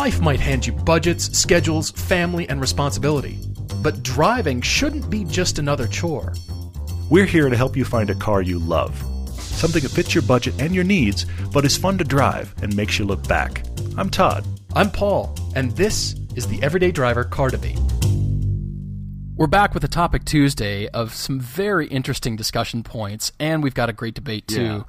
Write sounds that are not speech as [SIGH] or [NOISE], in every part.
Life might hand you budgets, schedules, family, and responsibility. But driving shouldn't be just another chore. We're here to help you find a car you love. Something that fits your budget and your needs, but is fun to drive and makes you look back. I'm Todd. I'm Paul, and this is the Everyday Driver Car Debate. We're back with a topic Tuesday of some very interesting discussion points, and we've got a great debate too. Yeah.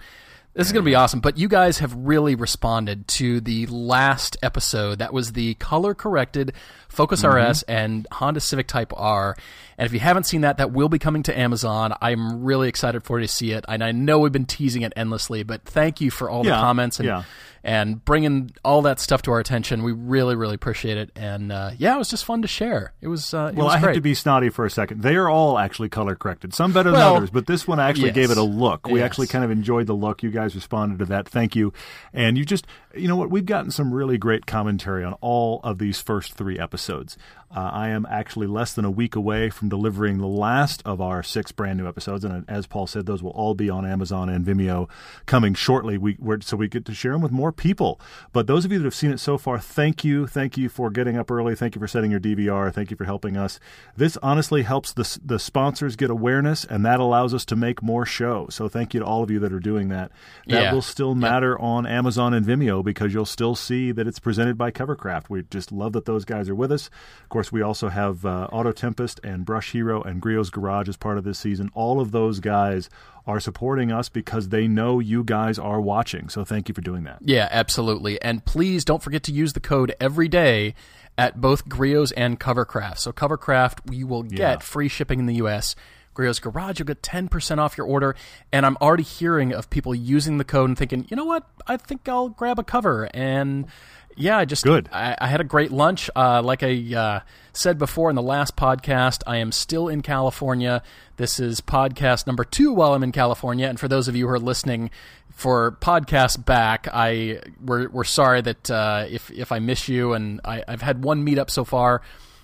This is going to be awesome. But you guys have really responded to the last episode. That was the color corrected Focus mm-hmm. RS and Honda Civic Type R. And if you haven't seen that, that will be coming to Amazon. I'm really excited for you to see it. And I know we've been teasing it endlessly, but thank you for all the comments and yeah. And bringing all that stuff to our attention. We really, really appreciate it. And uh, yeah, it was just fun to share. It was. Uh, it Well, was I great. have to be snotty for a second. They are all actually color corrected. Some better Well, than others, but this one actually yes. gave it a look. We Yes. actually kind of enjoyed the look. You guys responded to that. Thank you. And you just, you know what? We've gotten some really great commentary on all of these first three episodes. Uh, I am actually less than a week away from delivering the last of our six brand new episodes, and as Paul said, those will all be on Amazon and Vimeo coming shortly. We we're, so we get to share them with more people. But those of you that have seen it so far, thank you, thank you for getting up early, thank you for setting your DVR, thank you for helping us. This honestly helps the the sponsors get awareness, and that allows us to make more shows. So thank you to all of you that are doing that. That Yeah. will still matter on Amazon and Vimeo because you'll still see that it's presented by Covercraft. We just love that those guys are with us. Of course, we also have uh, Auto Tempest and Brush Hero and Griot's Garage as part of this season. All of those guys are supporting us because they know you guys are watching. So thank you for doing that. Yeah, absolutely. And please don't forget to use the code every day at both Griots and Covercraft. So Covercraft, you will get Yeah. free shipping in the US. Griots Garage, you'll get 10% off your order. And I'm already hearing of people using the code and thinking, you know what? I think I'll grab a cover. And yeah, I just Good. I, I had a great lunch. Uh, like I uh, said before in the last podcast, I am still in California. This is podcast number two while I'm in California. And for those of you who are listening for podcast back, I we're, we're sorry that uh, if if I miss you. And I, I've had one meetup so far.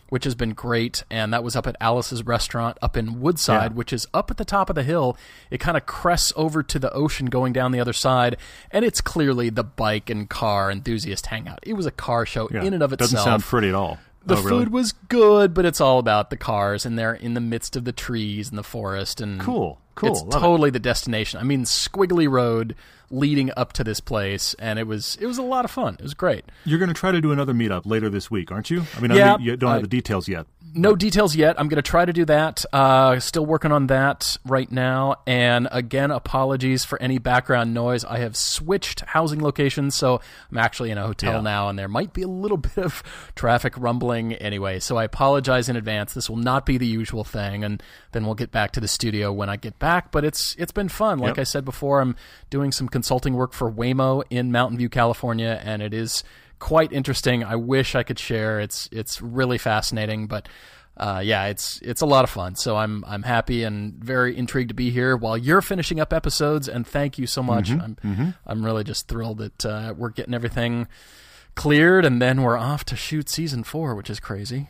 Which has been great, and that was up at Alice's restaurant up in Woodside, Yeah. which is up at the top of the hill. It kind of crests over to the ocean going down the other side, and it's clearly the bike and car enthusiast hangout. It was a car show Yeah. in and of itself. Doesn't sound pretty at all. the Oh, really? food was good, but it's all about the cars, and they're in the midst of the trees and the forest, and Cool. Cool. It's Love it. totally the destination. I mean, squiggly road leading up to this place, and it was it was a lot of fun. It was great. You're going to try to do another meetup later this week, aren't you? I mean, I Yeah, mean, you don't I- have the details yet. No details yet. I'm going to try to do that. Uh, still working on that right now. And again, apologies for any background noise. I have switched housing locations, so I'm actually in a hotel Yeah. now, and there might be a little [LAUGHS] bit of traffic rumbling anyway. So I apologize in advance. This will not be the usual thing, and then we'll get back to the studio when I get back. But it's it's been fun. Like Yep. I said before, I'm doing some consulting work for Waymo in Mountain View, California, and it is quite interesting. I wish I could share. It's it's really fascinating, but uh, yeah, it's it's a lot of fun. So I'm I'm happy and very intrigued to be here while you're finishing up episodes. And thank you so much. I'm I'm really just thrilled that uh, we're getting everything cleared, and then we're off to shoot season four, which is crazy.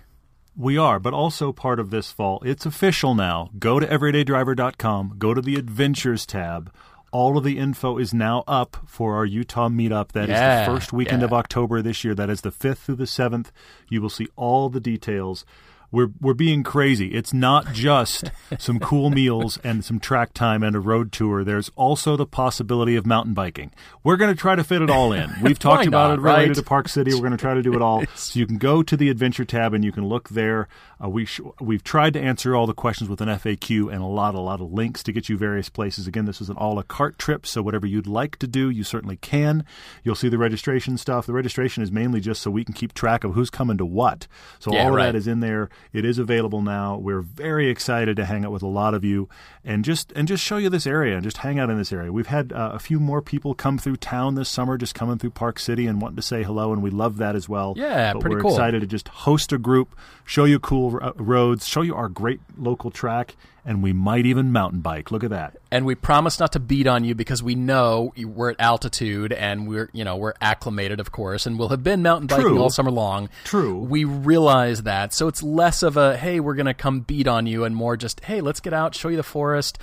We are, but also part of this fall. It's official now. Go to everydaydriver.com, go to the Adventures tab. All of the info is now up for our Utah meetup. That is Yeah, the first weekend yeah. of October this year. That is the 5th through the 7th. You will see all the details. We're, we're being crazy. It's not just some cool meals and some track time and a road tour. There's also the possibility of mountain biking. We're going to try to fit it all in. We've [LAUGHS] talked Why about not, it related right? to Park City. We're going to try to do it all. [LAUGHS] so you can go to the adventure tab and you can look there. Uh, we sh- we've tried to answer all the questions with an FAQ and a lot, a lot of links to get you various places. Again, this is an all a la carte trip, so whatever you'd like to do, you certainly can. You'll see the registration stuff. The registration is mainly just so we can keep track of who's coming to what. So Yeah, all of right. that is in there. It is available now. We're very excited to hang out with a lot of you and just and just show you this area and just hang out in this area. We've had uh, a few more people come through town this summer, just coming through Park City and wanting to say hello, and we love that as well. Yeah, but pretty we're cool. excited to just host a group, show you cool uh, roads, show you our great local track, and we might even mountain bike. Look at that. and we promise not to beat on you because we know we're at altitude and we're you know we're acclimated of course and we'll have been mountain biking True. all summer long True. we realize that so it's less of a hey we're gonna come beat on you and more just hey let's get out show you the forest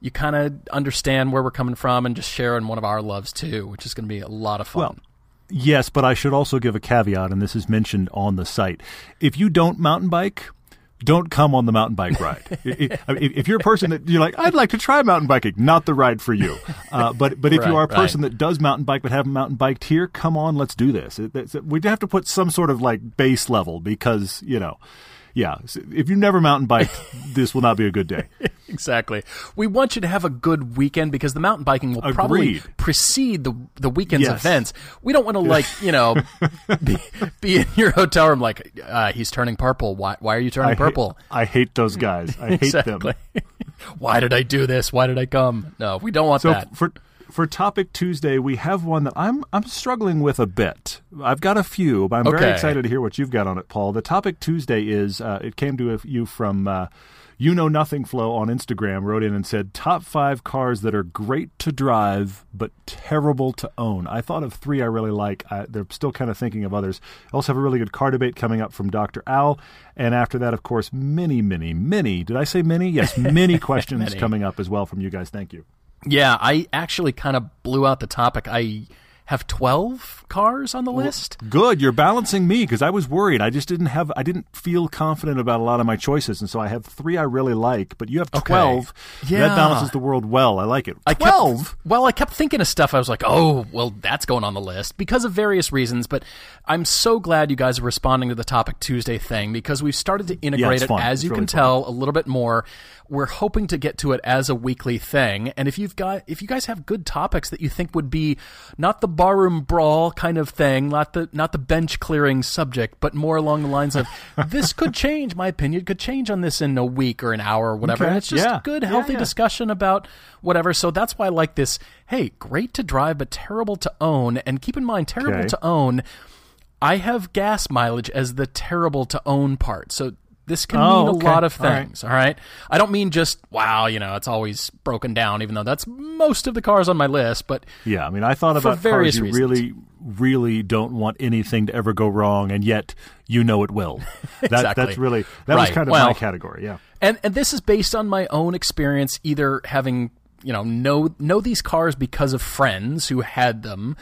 you kind of understand where we're coming from and just share in one of our loves too which is gonna be a lot of fun Well, Yes, but I should also give a caveat, and this is mentioned on the site. If you don't mountain bike, don't come on the mountain bike [LAUGHS] ride. if you're a person that you're like, I'd like to try mountain biking, not the ride for you. Uh, but but if right, you are a person right. that does mountain bike but haven't mountain biked here, come on, let's do this. we have to put some sort of like base level because you know yeah, if you never mountain bike, [LAUGHS] this will not be a good day. exactly. We want you to have a good weekend because the mountain biking will Agreed. probably precede the the weekend's yes. events. We don't want to like you know [LAUGHS] be, be in your hotel room like uh, he's turning purple. Why why are you turning I purple? Hate, I hate those guys. I hate exactly. them. [LAUGHS] why did I do this? Why did I come? No, we don't want so that. For for Topic Tuesday, we have one that I'm I'm struggling with a bit. I've got a few, but I'm okay. very excited to hear what you've got on it, Paul. The Topic Tuesday is uh, it came to you from uh, you know nothing flow on Instagram wrote in and said top five cars that are great to drive but terrible to own. I thought of three I really like. I, they're still kind of thinking of others. I also have a really good car debate coming up from Dr. Al, and after that, of course, many, many, many. Did I say many? Yes, many [LAUGHS] questions many. coming up as well from you guys. Thank you. Yeah, I actually kind of blew out the topic. I have 12 cars on the list. Good, you're balancing me because I was worried. I just didn't have I didn't feel confident about a lot of my choices and so I have 3 I really like, but you have 12. Okay. Yeah. That balances the world well. I like it. 12. well, I kept thinking of stuff I was like, "Oh, well, that's going on the list because of various reasons, but I'm so glad you guys are responding to the topic Tuesday thing because we've started to integrate yeah, it as it's you really can fun. tell a little bit more we're hoping to get to it as a weekly thing. And if you've got, if you guys have good topics that you think would be not the barroom brawl kind of thing, not the not the bench clearing subject, but more along the lines of [LAUGHS] this could change. My opinion could change on this in a week or an hour or whatever. Okay. And it's just yeah. good, healthy yeah, yeah. discussion about whatever. So that's why I like this. Hey, great to drive, but terrible to own. And keep in mind, terrible okay. to own. I have gas mileage as the terrible to own part. So this can oh, mean a lot of things. All right. all right. I don't mean just wow, you know, it's always broken down, even though that's most of the cars on my list. But yeah, I mean, I thought about cars you reasons. really, really don't want anything to ever go wrong, and yet you know it will. [LAUGHS] That, exactly. That's really that right. was kind of well, my category. Yeah. And and this is based on my own experience, either having you know know know these cars because of friends who had them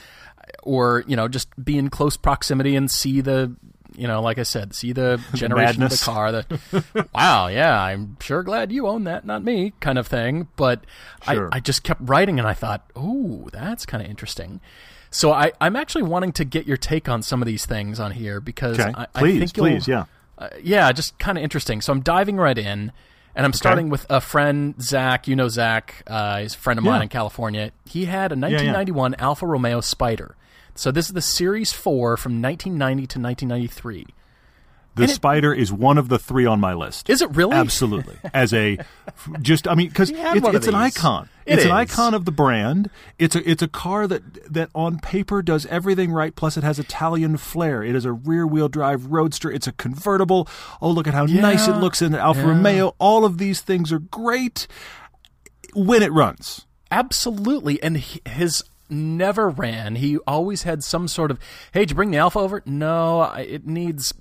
or you know just be in close proximity and see the you know, like I said, see the [LAUGHS] generation of the car. The [LAUGHS] wow, yeah, I'm sure glad you own that, not me, kind of thing. But sure. I, I just kept writing, and I thought, oh, that's kind of interesting. So I, I'm actually wanting to get your take on some of these things on here because okay. I, please, I think please, yeah, uh, yeah, just kind of interesting. So I'm diving right in. And I'm starting with a friend, Zach. You know Zach. Uh, he's a friend of mine in California. He had a 1991 yeah, yeah. Alfa Romeo Spider. So this is the Series 4 from 1990 to 1993. The Spider is one of the three on my list. Is it really? Absolutely. [LAUGHS] As a, just I mean, because it's, it's an icon. It it's is. an icon of the brand. It's a it's a car that that on paper does everything right. Plus, it has Italian flair. It is a rear wheel drive roadster. It's a convertible. Oh, look at how yeah. nice it looks in the Alfa yeah. Romeo. All of these things are great when it runs. Absolutely, and his never ran. He always had some sort of, hey, did you bring the Alfa over? No, it needs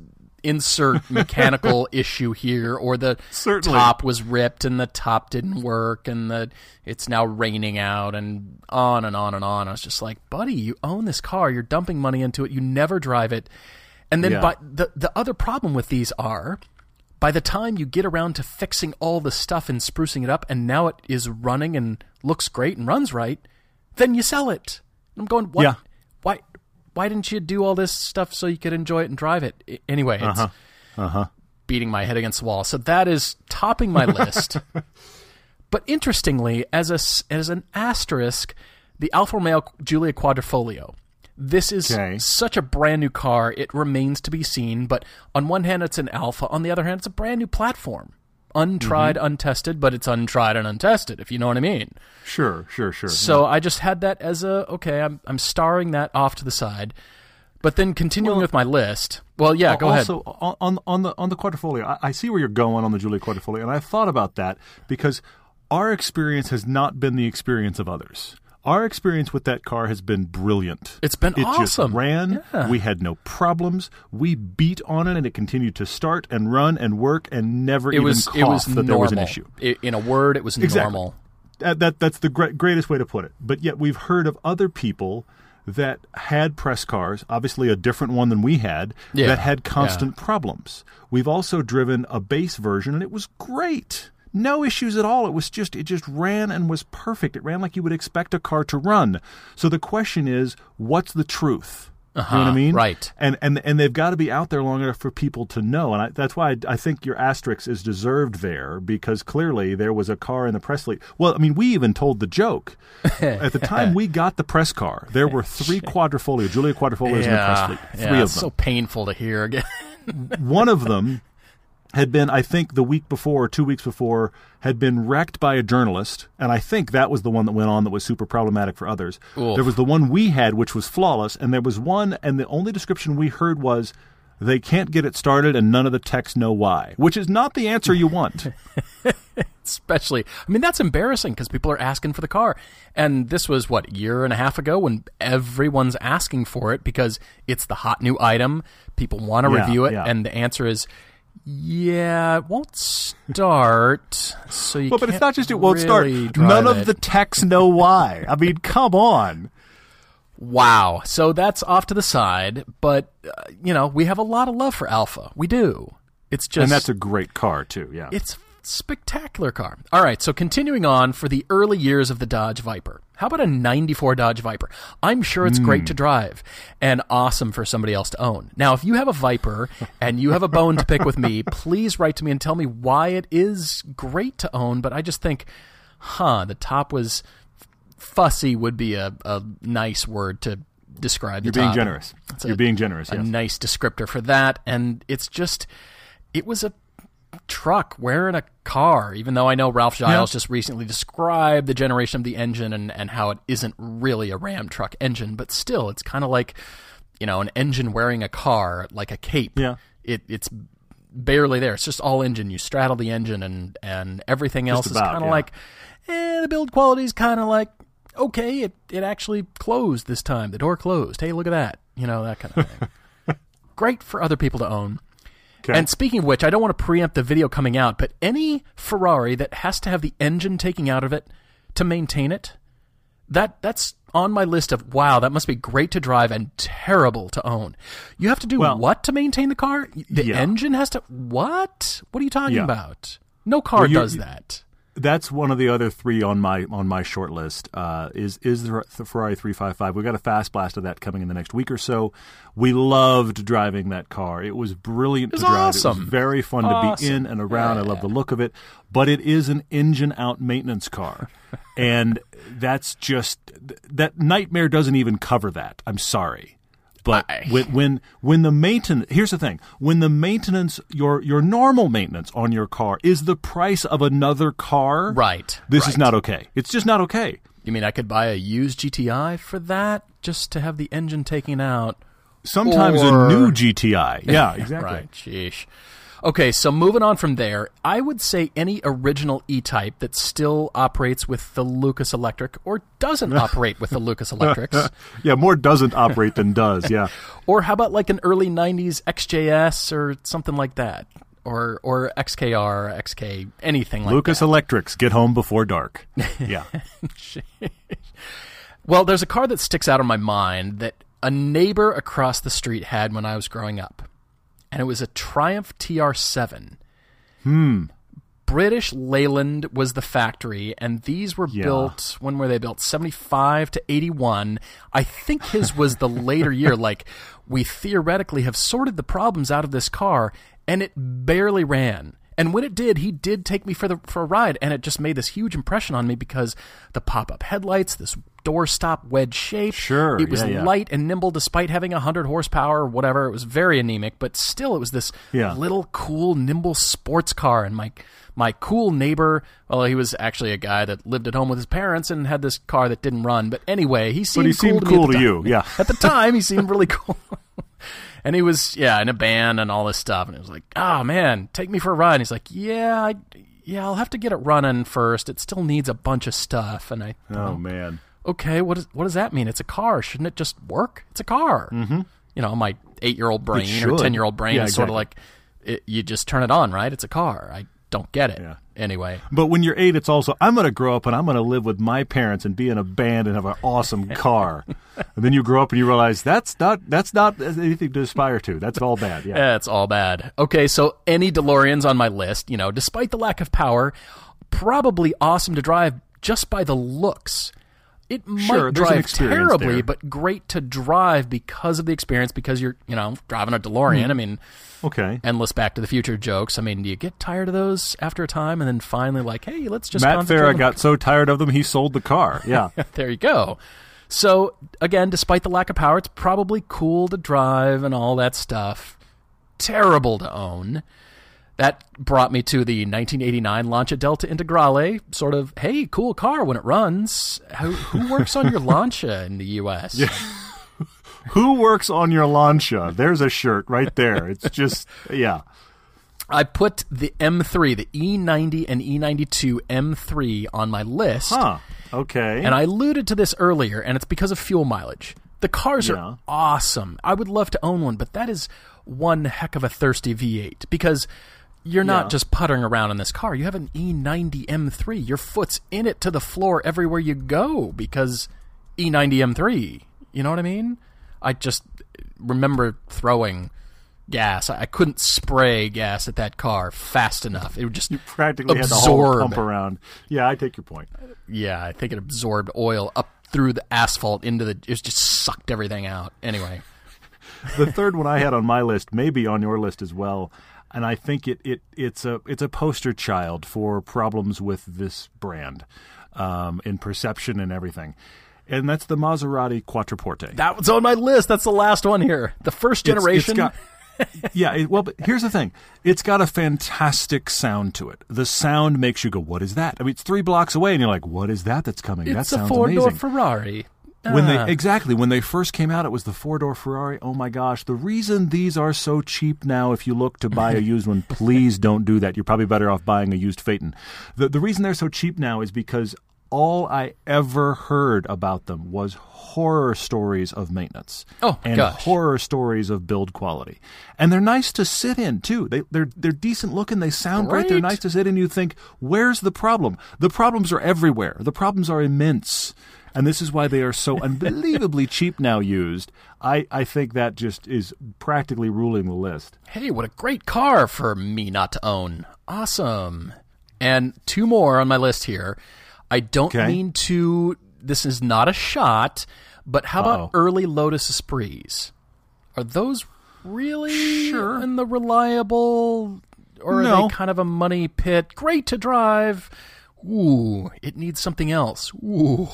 insert [LAUGHS] mechanical issue here, or the Certainly. top was ripped and the top didn't work, and the it's now raining out, and on and on and on. I was just like, buddy, you own this car, you're dumping money into it, you never drive it, and then yeah. by the the other problem with these are. By the time you get around to fixing all the stuff and sprucing it up, and now it is running and looks great and runs right, then you sell it. I'm going, what? Yeah. Why? Why didn't you do all this stuff so you could enjoy it and drive it? Anyway, it's uh-huh. Uh-huh. beating my head against the wall. So that is topping my [LAUGHS] list. but interestingly, as a as an asterisk, the Alfa Romeo Giulia Quadrifoglio. This is okay. such a brand new car. It remains to be seen. But on one hand, it's an Alfa. On the other hand, it's a brand new platform untried, mm-hmm. untested, but it's untried and untested, if you know what I mean. Sure, sure, sure. So yeah. I just had that as a okay, I'm I'm starring that off to the side. But then continuing well, with my list, well, yeah, go also, ahead. Also, on on the on the Quadrifoglio, I, I see where you're going on the Giulia Quadrifoglio, and I thought about that because our experience has not been the experience of others. Our experience with that car has been brilliant. It's been it awesome. just ran. Yeah. We had no problems. We beat on it, and it continued to start and run and work, and never it even was, cough it was that normal. there was an issue. It, in a word, it was exactly. normal. That, that that's the greatest way to put it. But yet we've heard of other people that had press cars, obviously a different one than we had, Yeah, that had constant problems. We've also driven a base version, and it was great. No issues at all. It was just it just ran and was perfect. It ran like you would expect a car to run. So the question is, what's the truth? You know what I Uh-huh, mean? right. And and and they've got to be out there long enough for people to know. And I, that's why I, I think your asterisk is deserved there because clearly there was a car in the press league. Well, I mean, we even told the joke at the time we got the press car. There were three [LAUGHS] Quadrifoglio, Giulia Quadrifoglios in the press league. Three yeah, of them so painful to hear again. one of them had been, I think, the week before or two weeks before, had been wrecked by a journalist, and I think that was the one that went on that was super problematic for others. Oof. There was the one we had, which was flawless, and there was one, and the only description we heard was. They can't get it started, and none of the techs know why, which is not the answer you want. [LAUGHS] Especially, I mean, that's embarrassing because people are asking for the car. And this was, what, a year and a half ago when everyone's asking for it because it's the hot new item. People want to Yeah, review it. yeah. And the answer is, yeah, it won't start. so you well, but it's can't just it won't start. None of it. the techs know why. I mean, come on. Wow. So that's off to the side. But, uh, you know, we have a lot of love for Alfa. We do. It's just. And that's a great car too. Yeah. It's spectacular car. All right, so continuing on for the early years of the Dodge Viper. How about a 94 Dodge Viper? I'm sure it's great to hmm. drive and awesome for somebody else to own. Now, if you have a Viper [LAUGHS] and you have a bone to pick with me, please write to me and tell me why it is great to own, but I just think, huh, the top was fussy would be a, a nice word to describe the You're being top. generous. It's a- You're being generous. a nice descriptor for that. And it's just, it was a truck wearing a car, even though I know Ralph Gilles just recently described the generation of the engine and, and how it isn't really a Ram truck engine, but still, it's kind of like, you know, an engine wearing a car, like a cape. Yeah. It, it's barely there. It's just all engine. You straddle the engine and, and everything else is kind of yeah. like, eh, the build quality is kind of like, okay, it, it actually closed this time. The door closed. Hey, look at that. You know, that kind of thing. [LAUGHS] Great for other people to own. Okay. And speaking of which, I don't want to preempt the video coming out, but any Ferrari that has to have the engine taking out of it to maintain it, that that's on my list of wow, that must be great to drive and terrible to own. You have to do Well- what to maintain the car? The Yeah. engine has to what? What are you talking Yeah. about? No car Well, you- does that. That's one of the other three on my on my short list. Uh, is is the, Ferrari 355? We got a fast blast of that coming in the next week or so. We loved driving that car. It was brilliant was to drive. It awesome. was very fun to be in and around. I love the look of it, but it is an engine out maintenance car, [LAUGHS] and that's just that nightmare doesn't even cover that. I'm sorry. But I- when when when the maintenance here's the thing when the maintenance your your normal maintenance on your car is the price of another car Right. this right. is not okay it's just not okay You mean I could buy a used GTI for that just to have the engine taken out? sometimes Or- a new GTI yeah [LAUGHS] exactly Right. Sheesh. Okay, so moving on from there, I would say any original E-Type that still operates with the Lucas Electric or doesn't [LAUGHS] operate with the Lucas Electrics. [LAUGHS] yeah more doesn't operate than does yeah [LAUGHS] Or how about like an early 90s XJS or something like that? Or or XKR, XK, anything like Lucas that. Lucas Electrics get home before dark yeah Well, there's a car that sticks out in my mind that a neighbor across the street had when I was growing up. And it was a Triumph TR7. Hmm. British Leyland was the factory, and these were Yeah. built, when were they built? 75 to 81. I think his was the later year. [LAUGHS] Like, we theoretically have sorted the problems out of this car, and it barely ran. And when it did, he did take me for the for a ride, and it just made this huge impression on me because the pop up headlights, this doorstop wedge shape, Sure, it was yeah, yeah. light and nimble despite having hundred horsepower or whatever. It was very anemic, but still, it was this Yeah. little cool, nimble sports car. And my my cool neighbor, well, he was actually a guy that lived at home with his parents and had this car that didn't run. But anyway, he seemed he cool seemed to, cool the to time. you, yeah. [LAUGHS] at the [LAUGHS] time, he seemed really cool. [LAUGHS] And he was, yeah, in a band and all this stuff. And it was like, oh man, take me for a ride. And he's like, yeah, I, yeah, I'll have to get it running first. It still needs a bunch of stuff. And I, oh man okay, what, is, what does that mean? It's a car. Shouldn't it just work? It's a car. Mm-hmm. You know, my eight year old brain or 10 year old brain Yeah, is sort of like, it, you just turn it on, right? It's a car. I don't get it. Yeah. Anyway, But when you're eight, it's also I'm going to grow up and I'm going to live with my parents and be in a band and have an awesome [LAUGHS] car. and then you grow up and you realize that's not that's not anything to aspire to. That's all bad. Yeah. That's all bad. Okay, so any DeLoreans on my list, you know, despite the lack of power, probably awesome to drive just by the looks. It might an drive terribly, there. but great to drive because of the experience, because you're, you know, driving a. DeLorean. Hmm. I mean, Okay. endless Back to the Future jokes. I mean, do you get tired of those after a time and then finally, like, hey, let's just Matt Farah got so tired of them he sold the car. [LAUGHS] Yeah. there you go. So again, despite the lack of power, it's probably cool to drive and all that stuff. Terrible to own. That brought me to the 1989 launch Lancia Delta Integrale. Sort of, hey, cool car when it runs. Who, who works on your Lancia in the U.S.? [LAUGHS] Who works on your Lancia? There's a shirt right there. It's just yeah. I put the M3, the E90 and E E92 M3 on my list. Huh. Okay. And I alluded to this earlier, and it's because of fuel mileage. The cars Yeah. are awesome. I would love to own one, but that is one heck of a thirsty V8 because you're not Yeah. just puttering around in this car. You have an E E90 M3. Your foot's in it to the floor everywhere you go because E E90 M3. You know what I mean? I just remember throwing gas. I couldn't spray gas at that car fast enough. It would just practically had the whole absorb. pump around. Yeah, I take your point. Yeah, I think it absorbed oil up through the asphalt into the. It just sucked everything out. Anyway, [LAUGHS] the third one I had on my list may be on your list as well, and I think it, it it's a it's a poster child for problems with this brand, um, in perception and everything, and that's the Maserati Quattroporte. that was on my list. That's the last one here. The first It's- it's generation. got- yeah, it, well, but here's the thing: it's got a fantastic sound to it. The sound makes you go, "What is that?" I mean, it's three blocks away, and you're like, "What is that that's coming?" that it's a four door. Ferrari. When Ah. they exactly when they first came out, it was the four door Ferrari. Oh my gosh! The reason these are so cheap now, if you look to buy a [LAUGHS] used one, please don't do that. You're probably better off buying a used Phaeton. The the reason they're so cheap now is because all I ever heard about them was horror stories of maintenance. Oh, and gosh. horror stories of build quality. And they're nice to sit in too. They they're they're decent looking. They sound great. They're nice to sit in. You think, where's the problem? The problems are everywhere. The problems are immense. And this is why they are so unbelievably cheap now used. I, I think that just is practically ruling the list. hey, what a great car for me not to own. Awesome. And two more on my list here. I don't Okay. mean to. This is not a shot, but how about Uh-oh. early Lotus Esprits? Are those really Sure. in the reliable, or are No. they kind of a money pit? Great to drive. Ooh, it needs something else. Ooh,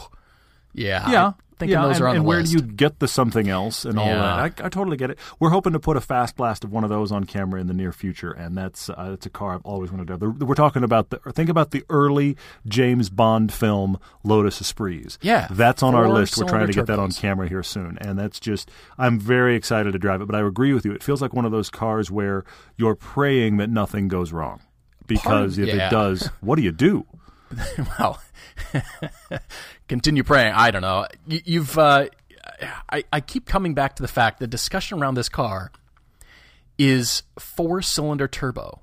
yeah. Yeah. Thinking yeah, those and, are on and the where list. do you get the something else and all Yeah. that? I, I totally get it. We're hoping to put a fast blast of one of those on camera in the near future, and that's uh, that's a car I've always wanted to have. We're talking about the think about the early James Bond film Lotus Esprits. Yeah, that's on our list. We're trying to get that on camera here soon, and that's just I'm very excited to drive it. But I agree with you. It feels like one of those cars where you're praying that nothing goes wrong, because if yeah. it does, what do you do? [LAUGHS] well, [LAUGHS] continue praying. I don't know. You, you've. Uh, I, I keep coming back to the fact the discussion around this car is four cylinder turbo.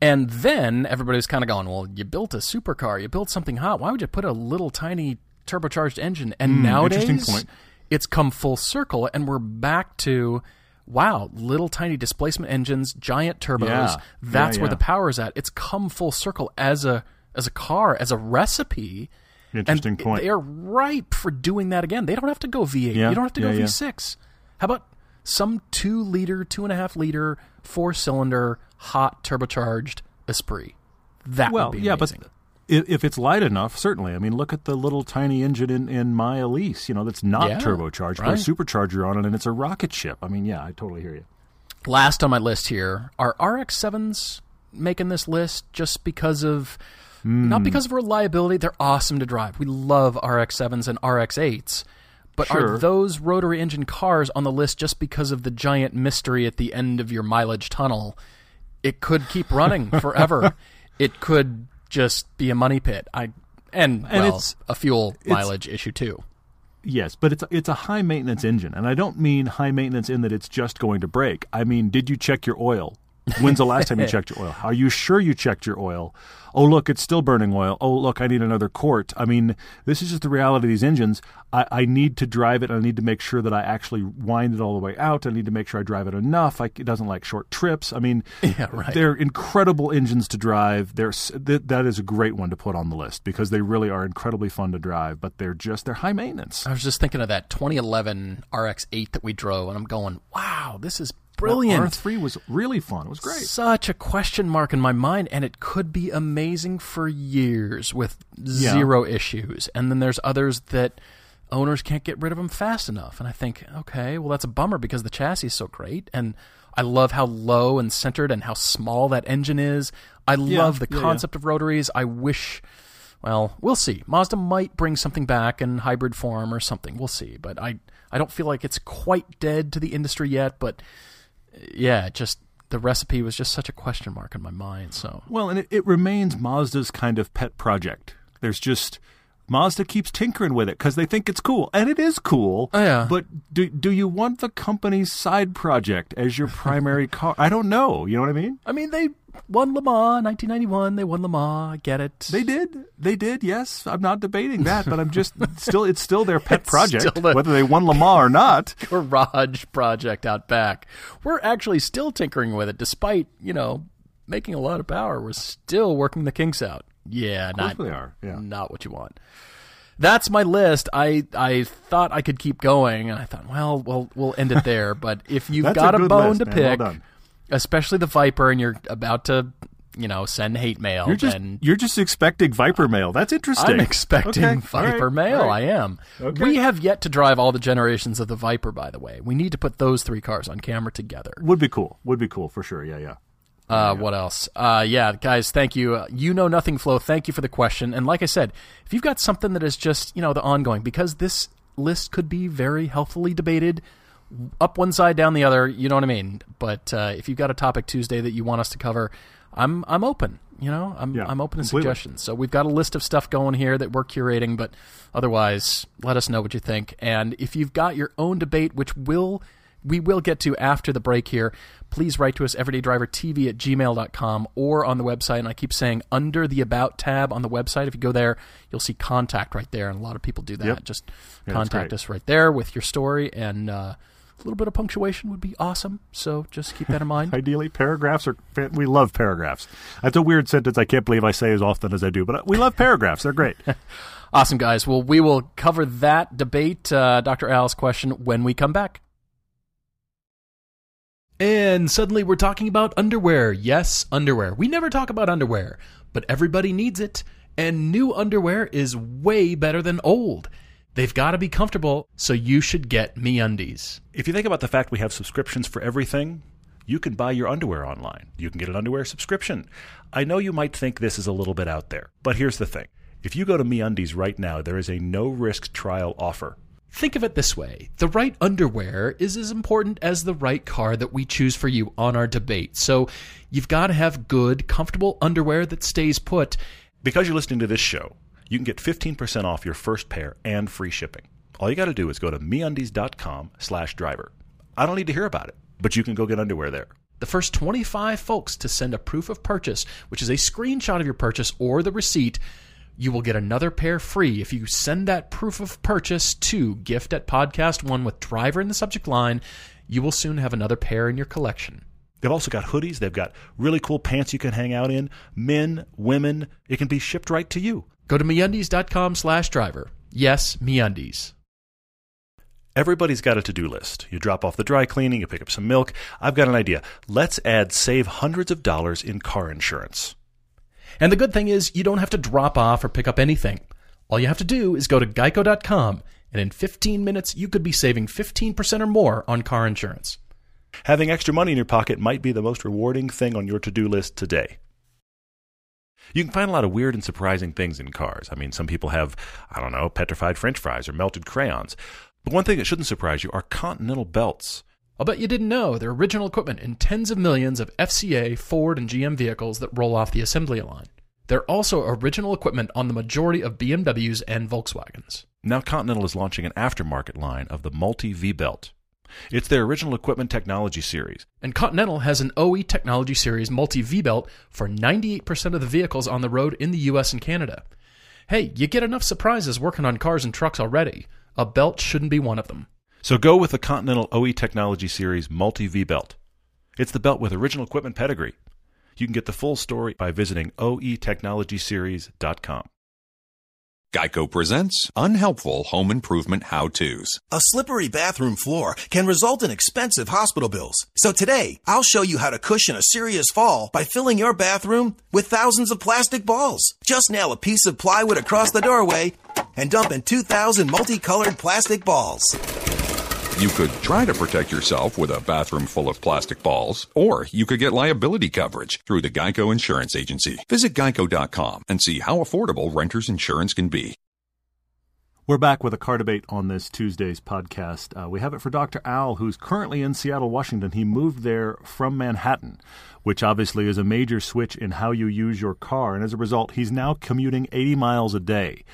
And then everybody's kind of going, well, you built a supercar, you built something hot. Why would you put a little tiny turbocharged engine? And nowadays, Hmm, point. it's come full circle, and we're back to wow, little tiny displacement engines, giant turbos. Yeah. That's Yeah, where the power is at. It's come full circle as a as a car, as a recipe. Interesting and point. They are ripe for doing that again. They don't have to go V8. Yeah, You don't have to go yeah, yeah. V6. How about some two liter, two and a half liter, four cylinder, hot turbocharged Esprit? That Well, would be amazing. yeah, but if it's light enough, certainly. I mean, look at the little tiny engine in, in my Elise. You know, that's not Yeah, turbocharged. Right. a supercharger on it, and it's a rocket ship. I mean, yeah, I totally hear you. Last on my list here are RX sevens making this list just because of Hmm. not because of reliability. They're awesome to drive. We love RX sevens and RX eights. But Sure. are those rotary engine cars on the list just because of the giant mystery at the end of your mileage tunnel? It could keep running [LAUGHS] forever. it could just be a money pit. I and, And well, it's- a fuel mileage issue too. Yes, but it's it's a high maintenance engine, and I don't mean high maintenance in that it's just going to break. I mean, did you check your oil? When's the last time you [LAUGHS] checked your oil? Are you sure you checked your oil? Oh, look, it's still burning oil. Oh, look, I need another quart. I mean, this is just the reality of these engines. I, I need to drive it. I need to make sure that I actually wind it all the way out. I need to make sure I drive it enough. I, it doesn't like short trips. I mean, [LAUGHS] Yeah, right. they're incredible engines to drive. They're, th- that is a great one to put on the list because they really are incredibly fun to drive, but they're just, they're high maintenance. I was just thinking of that 2011 RX-8 that we drove, and I'm going, wow, this is brilliant. R3 was really fun. It was great. Such a question mark in my mind, and it could be amazing for years with Yeah. zero issues. And then there's others that owners can't get rid of them fast enough. And I think, okay, well, that's a bummer because the chassis is so great. And I love how low and centered and how small that engine is. I love the yeah, yeah. concept of rotaries. I wish. Well, we'll see. Mazda might bring something back in hybrid form or something. We'll see. But I, I don't feel like it's quite dead to the industry yet. But yeah, just the recipe was just such a question mark in my mind. So Well, and it, it remains Mazda's kind of pet project. There's just Mazda keeps tinkering with it because they think it's cool, and it is cool. Oh, yeah. But do do you want the company's side project as your primary [LAUGHS] car? I don't know. You know what I mean? I mean, they won Le Mans, 1991. They won Le Mans. I get it. They did. They did. Yes, I'm not debating that, but I'm just [LAUGHS] still. It's still their pet It's project, the- whether they won Le Mans or not. [LAUGHS] garage project out back. We're actually still tinkering with it, despite you know making a lot of power. We're still working the kinks out. Yeah, not they are, yeah. not what you want. That's my list. I I thought I could keep going, and I thought, well, well, we'll end it there. [LAUGHS] But if you've That's a got a, bone list, to man. Pick, done. especially the Viper, and you're about to, you know, send hate mail, You're just then you're just expecting Viper mail. That's interesting. I'm expecting Okay, Viper right, mail. right. I am. Okay. We have yet to drive all the generations of the Viper, by the way. We need to put those three cars on camera together. Would be cool. Would be cool for sure. Yeah, yeah. Uh, What else? Uh, yeah, guys, thank you. Uh, you know nothing, Flo. Thank you for the question. And like I said, if you've got something that is just you know the ongoing, because this list could be very healthily debated, up one side, down the other. You know what I mean? But uh, if you've got a topic Tuesday that you want us to cover, I'm I'm open. You know, I'm Yeah, I'm open to completely. suggestions. So we've got a list of stuff going here that we're curating, but otherwise, let us know what you think. And if you've got your own debate, which will we will get to after the break here, please write to us everydaydrivertv at gmail.com or on the website. And I keep saying under the About tab on the website, if you go there, you'll see contact right there. And a lot of people do that. Yep. Just that's contact us right there with your story. And uh, a little bit of punctuation would be awesome. So just keep that in mind. [LAUGHS] Ideally, paragraphs are. We love paragraphs. That's a weird sentence. I can't believe I say as often as I do, but we love paragraphs. They're great. [LAUGHS] Awesome, guys. Well, we will cover that debate, uh, Dr. Al's question, when we come back. And suddenly we're talking about underwear. Yes, underwear. We never talk about underwear, but everybody needs it. And new underwear is way better than old. They've got to be comfortable, so you should get MeUndies. If you think about the fact we have subscriptions for everything, you can buy your underwear online. You can get an underwear subscription. I know you might think this is a little bit out there, but here's the thing. If you go to MeUndies right now, there is a no-risk trial offer. Think of it this way the right underwear is as important as the right car that we choose for you on our debate. So you've got to have good, comfortable underwear that stays put. Because you're listening to this show, you can get 15% off your first pair and free shipping. All you got to do is go to meundies.com slash driver. I don't need to hear about it, but you can go get underwear there. The first 25 folks to send a proof of purchase, which is a screenshot of your purchase or the receipt, you will get another pair free if you send that proof of purchase to gift at podcast one with driver in the subject line. You will soon have another pair in your collection. They've also got hoodies. They've got really cool pants you can hang out in. Men, women. It can be shipped right to you. Go to meundies.com slash driver. Yes, meundies. Everybody's got a to do list. You drop off the dry cleaning, you pick up some milk. I've got an idea. Let's add save hundreds of dollars in car insurance. And the good thing is, you don't have to drop off or pick up anything. All you have to do is go to geico.com, and in 15 minutes, you could be saving 15% or more on car insurance. Having extra money in your pocket might be the most rewarding thing on your to do list today. You can find a lot of weird and surprising things in cars. I mean, some people have, I don't know, petrified french fries or melted crayons. But one thing that shouldn't surprise you are continental belts. I'll bet you didn't know they're original equipment in tens of millions of FCA, Ford, and GM vehicles that roll off the assembly line. They're also original equipment on the majority of BMWs and Volkswagens. Now, Continental is launching an aftermarket line of the Multi V belt. It's their original equipment technology series. And Continental has an OE Technology Series multi V belt for 98% of the vehicles on the road in the US and Canada. Hey, you get enough surprises working on cars and trucks already. A belt shouldn't be one of them. So go with the Continental OE Technology Series multi V belt. It's the belt with original equipment pedigree. You can get the full story by visiting oetechnologyseries.com. Geico presents unhelpful home improvement how to's. A slippery bathroom floor can result in expensive hospital bills. So today, I'll show you how to cushion a serious fall by filling your bathroom with thousands of plastic balls. Just nail a piece of plywood across the doorway and dump in 2,000 multicolored plastic balls. You could try to protect yourself with a bathroom full of plastic balls, or you could get liability coverage through the Geico Insurance Agency. Visit geico.com and see how affordable renter's insurance can be. We're back with a car debate on this Tuesday's podcast. Uh, we have it for Dr. Al, who's currently in Seattle, Washington. He moved there from Manhattan, which obviously is a major switch in how you use your car. And as a result, he's now commuting 80 miles a day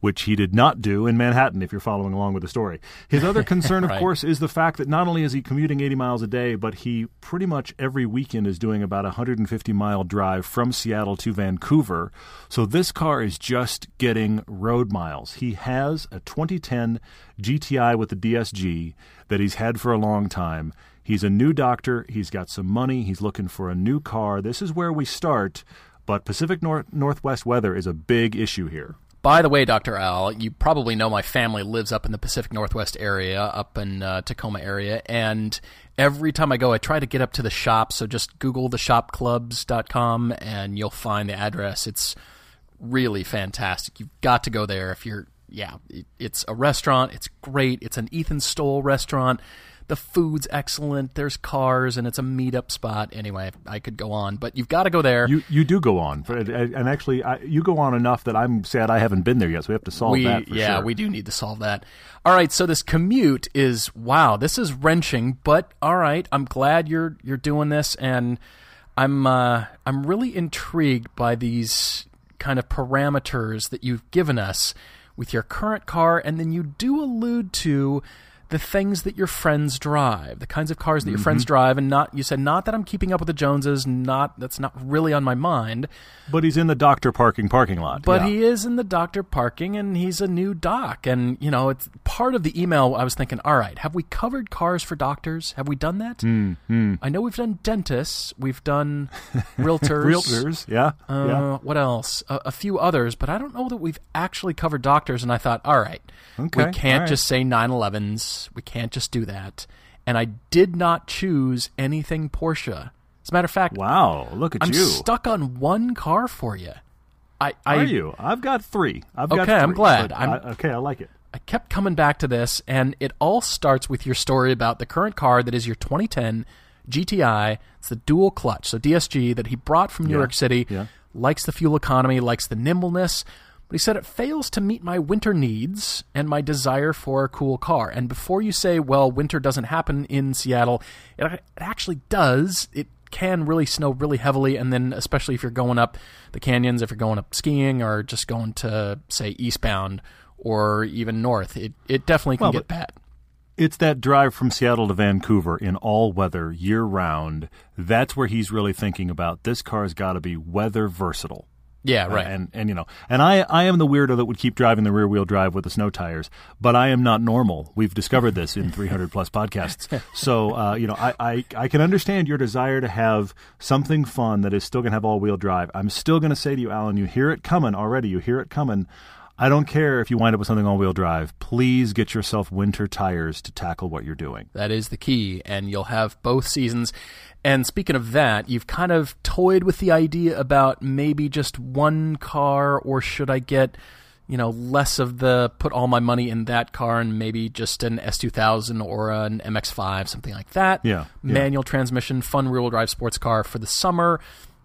which he did not do in Manhattan, if you're following along with the story. His other [LAUGHS] concern, of course, is the fact that not only is he commuting 80 miles a day, but he pretty much every weekend is doing about a 150 mile drive from Seattle to Vancouver. So this car is just getting road miles. He has a 2010 GTI with the DSG that he's had for a long time. He's a new doctor. He's got some money. He's looking for a new car. This is where we start. But Pacific Nor- Northwest weather is a big issue here. By the way, Dr. Al, you probably know my family lives up in the Pacific Northwest area, up in uh, Tacoma area, and every time I go, I try to get up to the shop. So just Google theshopclubs.com and you'll find the address. It's really fantastic. You've got to go there if you're, yeah, it, it's a restaurant. It's great. It's an Ethan Stowell restaurant. The food's excellent. There's cars and it's a meetup spot. Anyway, I could go on, but you've got to go there. You you do go on, but- and actually, I, you go on enough that I'm sad I haven't been there yet. So we have to solve we, that. For yeah, sure. we do need to solve that. All right, so this commute is wow, this is wrenching, but all right, I'm glad you're you're doing this, and I'm uh, I'm really intrigued by these kind of parameters that you've given us with your current car, and then you do allude to the things that your friends drive, the kinds of cars that your friends Mm-hmm. drive, and not you said not that I'm keeping up with the Joneses, not that's not really on my mind. But he's in the doctor parking parking lot. But yeah. he is in the doctor parking and he's a new doc. And, you know, it's part of the email. I was thinking, all right, have we covered cars for doctors? Have we done that? Hmm, I know we've done dentists, we've done [LAUGHS] realtors. realtors. Yeah, Uh, yeah. What else? A, a few others, but I don't know that we've actually covered doctors. And I thought, all right, Okay, we can't right. just say 911s. We can't just do that. And I did not choose anything Porsche. As a matter of fact, Wow, look at I'm you. stuck on one car for you. I, I Are you? I've got three. I've got Okay, I'm glad. I'm- I- okay, I like it. I kept coming back to this, and it all starts with your story about the current car that is your 2010 GTI. It's the dual clutch, so DSG that he brought from New Yeah, York City. yeah. Likes the fuel economy, likes the nimbleness, but he said it fails to meet my winter needs and my desire for a cool car. And before you say, well, winter doesn't happen in Seattle, it, it actually does. It can really snow really heavily, and then especially if you're going up the canyons, if you're going up skiing or just going to say eastbound or even north, it it definitely can Well, get bad. It's that drive from Seattle to Vancouver in all weather, year round. That's where he's really thinking about this car's got to be weather versatile. Yeah, Uh, right. and and you know, and I I am the weirdo that would keep driving the rear wheel drive with the snow tires, but I am not normal. We've discovered this in 300 plus podcasts. [LAUGHS] So uh, you know, I, I I can understand your desire to have something fun that is still going to have all wheel drive. I'm still going to say to you, Alan, you hear it coming already. You hear it coming. I don't care if you wind up with something all wheel drive. Please get yourself winter tires to tackle what you're doing. That is the key, and you'll have both seasons. And speaking of that, you've kind of toyed with the idea about maybe just one car, or should I get, you know, less of the put all my money in that car and maybe just an S2000 or an MX5, something like that. Yeah, yeah. Manual transmission, fun rear wheel drive sports car for the summer.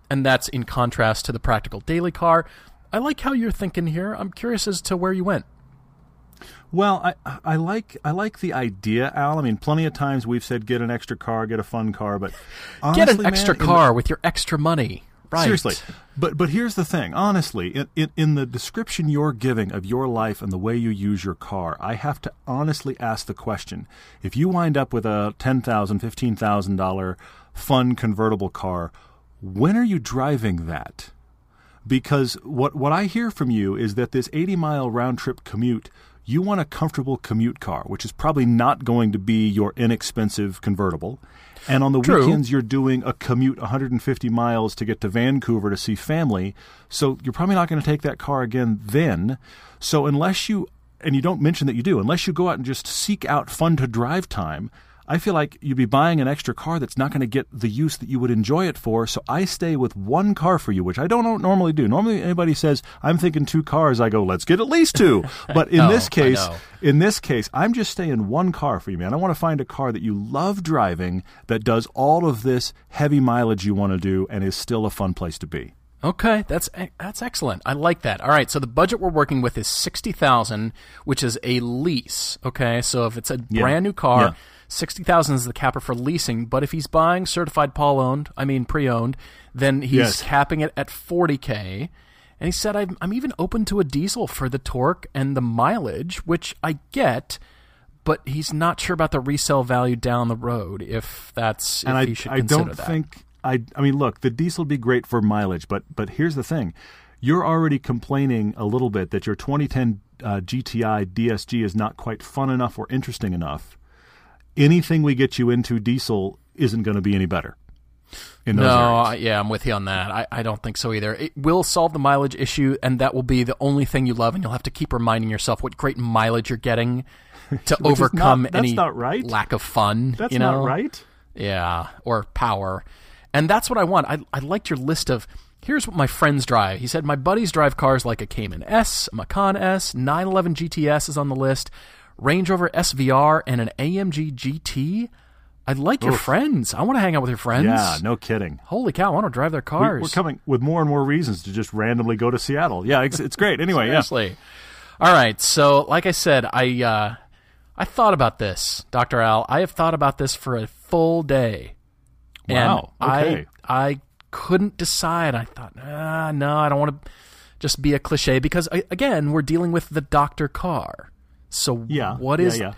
And that's in contrast to the practical daily car. I like how you're thinking here. I'm curious as to where you went. Well, I I like I like the idea, Al. I mean, plenty of times we've said get an extra car, get a fun car, but [LAUGHS] Get an extra man, in the- car with your extra money. Right. Seriously. But but here's the thing. Honestly, in, in, in the description you're giving of your life and the way you use your car, I have to honestly ask the question: If you wind up with a ten thousand, fifteen thousand dollar fun convertible car, when are you driving that? Because what what I hear from you is that this 80 mile round trip commute, you want a comfortable commute car, which is probably not going to be your inexpensive convertible. And on the True. weekends, you're doing a commute 150 miles to get to Vancouver to see family. So you're probably not going to take that car again then. So unless you, and you don't mention that you do, unless you go out and just seek out fun to drive time, I feel like you'd be buying an extra car that's not going to get the use that you would enjoy it for. So I stay with one car for you, which I don't normally do. Normally, anybody says I'm thinking two cars, I go, let's get at least two. [LAUGHS] But in know, this case, in this case, I'm just staying one car for you, man. I want to find a car that you love driving that does all of this heavy mileage you want to do and is still a fun place to be. Okay, that's that's excellent. I like that. All right, so the budget we're working with is sixty thousand, which is a lease. Okay, so if it's a Yeah. brand new car, Yeah. Sixty thousand is the capper for leasing. But if he's buying certified Paul owned, I mean pre owned, then he's Yes. capping it at forty k. And he said, I'm, I'm even open to a diesel for the torque and the mileage, which I get, but he's not sure about the resale value down the road. If that's if and I, he should I consider don't that. think I. I mean, look, the diesel would be great for mileage, but but here's the thing: you're already complaining a little bit that your 2010 uh, GTI DSG is not quite fun enough or interesting enough. Anything we get you into diesel isn't going to be any better. In those no. I- yeah, I'm with you on that. I, I don't think so either. It will solve the mileage issue, and that will be the only thing you love, and you'll have to keep reminding yourself what great mileage you're getting [LAUGHS] to overcome not- any right. lack of fun. That's you know? not right. Yeah, or power. And that's what I want. I, I liked your list of here's what my friends drive. He said, My buddies drive cars like a Cayman S, a Macan S, 911 GTS is on the list, Range Rover SVR, and an AMG GT. I like your friends. I want to hang out with your friends. Yeah, no kidding. Holy cow, I want to drive their cars. We're coming with more and more reasons to just randomly go to Seattle. Yeah, it's, it's great. Anyway, yeah. Seriously. All right. So, like I said, I uh, I thought about this, Doctor Al. I have thought about this for a full day. Wow, And okay. I I couldn't decide. I thought, ah, no, I don't want to just be a cliche because again, we're dealing with the doctor car. So, Yeah, what yeah, yeah.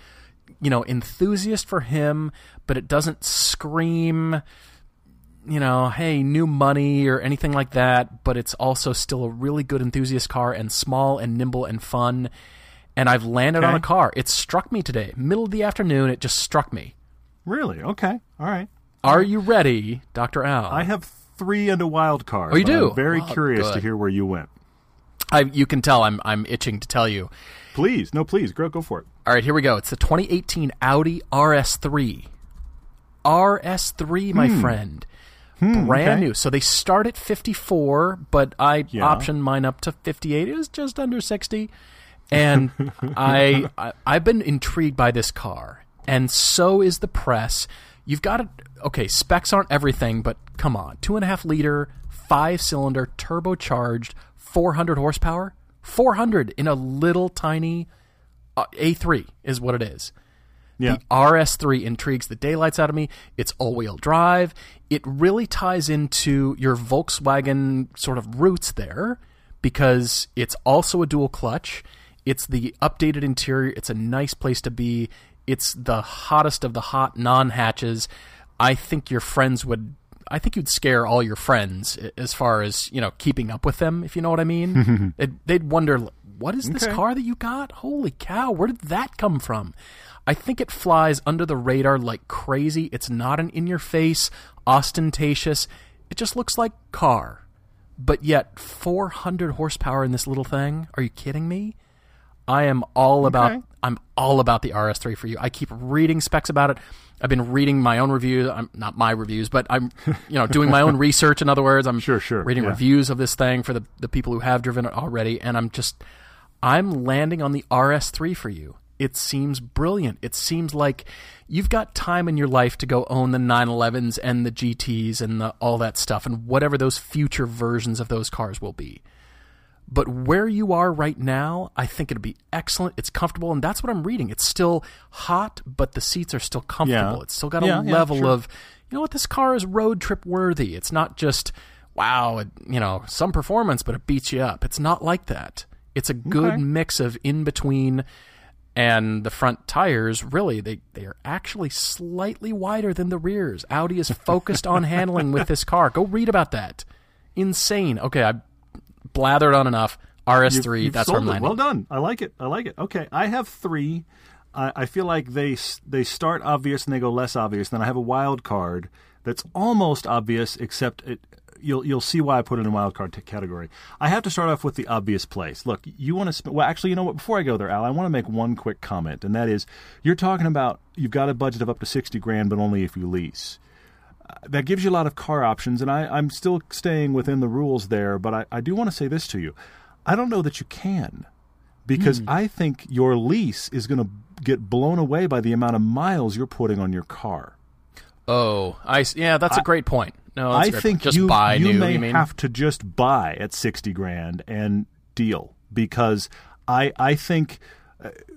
you know enthusiast for him, but it doesn't scream you know, hey, new money or anything like that, but it's also still a really good enthusiast car and small and nimble and fun. And I've landed on a car. It struck me today. Middle of the afternoon, it just struck me. Really? Okay. All right. Are you ready, Dr. Al? I have three and a wild card. Oh, you do? I'm very Oh, curious to hear where you went. I, you can tell I'm I'm itching to tell you. Please, no, please, go go for it. All right, here we go. It's the 2018 Audi RS3. RS3, my friend. Brand Hmm. okay. new. So they start at 54, but I Yeah. optioned mine up to 58. It was just under 60. And [LAUGHS] I, I I've been intrigued by this car, and so is the press. You've got to okay. Specs aren't everything, but come on, two and a half liter, five cylinder, turbocharged, 400 horsepower, 400 in a little tiny uh, A3 is what it is. Yeah. The RS3 intrigues the daylights out of me. It's all wheel drive. It really ties into your Volkswagen sort of roots there because it's also a dual clutch. It's the updated interior. It's a nice place to be. It's the hottest of the hot non hatches. I think your friends would. I think you'd scare all your friends as far as you know keeping up with them, if you know what I mean. [LAUGHS] They'd- They'd wonder, what is this Okay. car that you got? Holy cow, where did that come from? I think it flies under the radar like crazy. It's not an in your face, ostentatious. It just looks like car. But yet 400 horsepower in this little thing? Are you kidding me? I am all about Okay. I'm all about the RS3 for you. I keep reading specs about it. I've been reading my own reviews. I'm not my reviews, but I'm you know doing my own [LAUGHS] research. In other words, I'm Sure, sure, reading yeah. reviews of this thing for the the people who have driven it already, and I'm just I'm landing on the RS3 for you. It seems brilliant. It seems like you've got time in your life to go own the 911s and the GTs and the, all that stuff and whatever those future versions of those cars will be. But where you are right now, I think it'd be excellent. It's comfortable, and that's what I'm reading. It's still hot, but the seats are still comfortable. Yeah. It's still got a Yeah, level sure. of, you know what, this car is road trip worthy. It's not just wow, it, you know, some performance, but it beats you up. It's not like that. It's a good Okay. mix of in between and the front tires really they, they are actually slightly wider than the rears audi is focused on handling with this [LAUGHS] car go read about that insane okay i blathered on enough rs3 You've that's where sold i'm landing Well done. I like it. I like it. Okay, I have three. I I feel like they they start obvious and they go less obvious. Then I have a wild card that's almost obvious, except it. You'll you'll see why I put it in a wild card t- category. I have to start off with the obvious place. Look, you want to sp- well, actually, you know what? Before I go there, Al, I want to make one quick comment, and that is, you're talking about you've got a budget of up to sixty grand, but only if you lease that gives you a lot of car options, and I, I'm still staying within the rules there. But I, I do want to say this to you: I don't know that you can, because hmm. I think your lease is going to get blown away by the amount of miles you're putting on your car. oh i yeah that's a great point no I think just you, buy you new may you have to just buy at sixty grand and deal because I I think.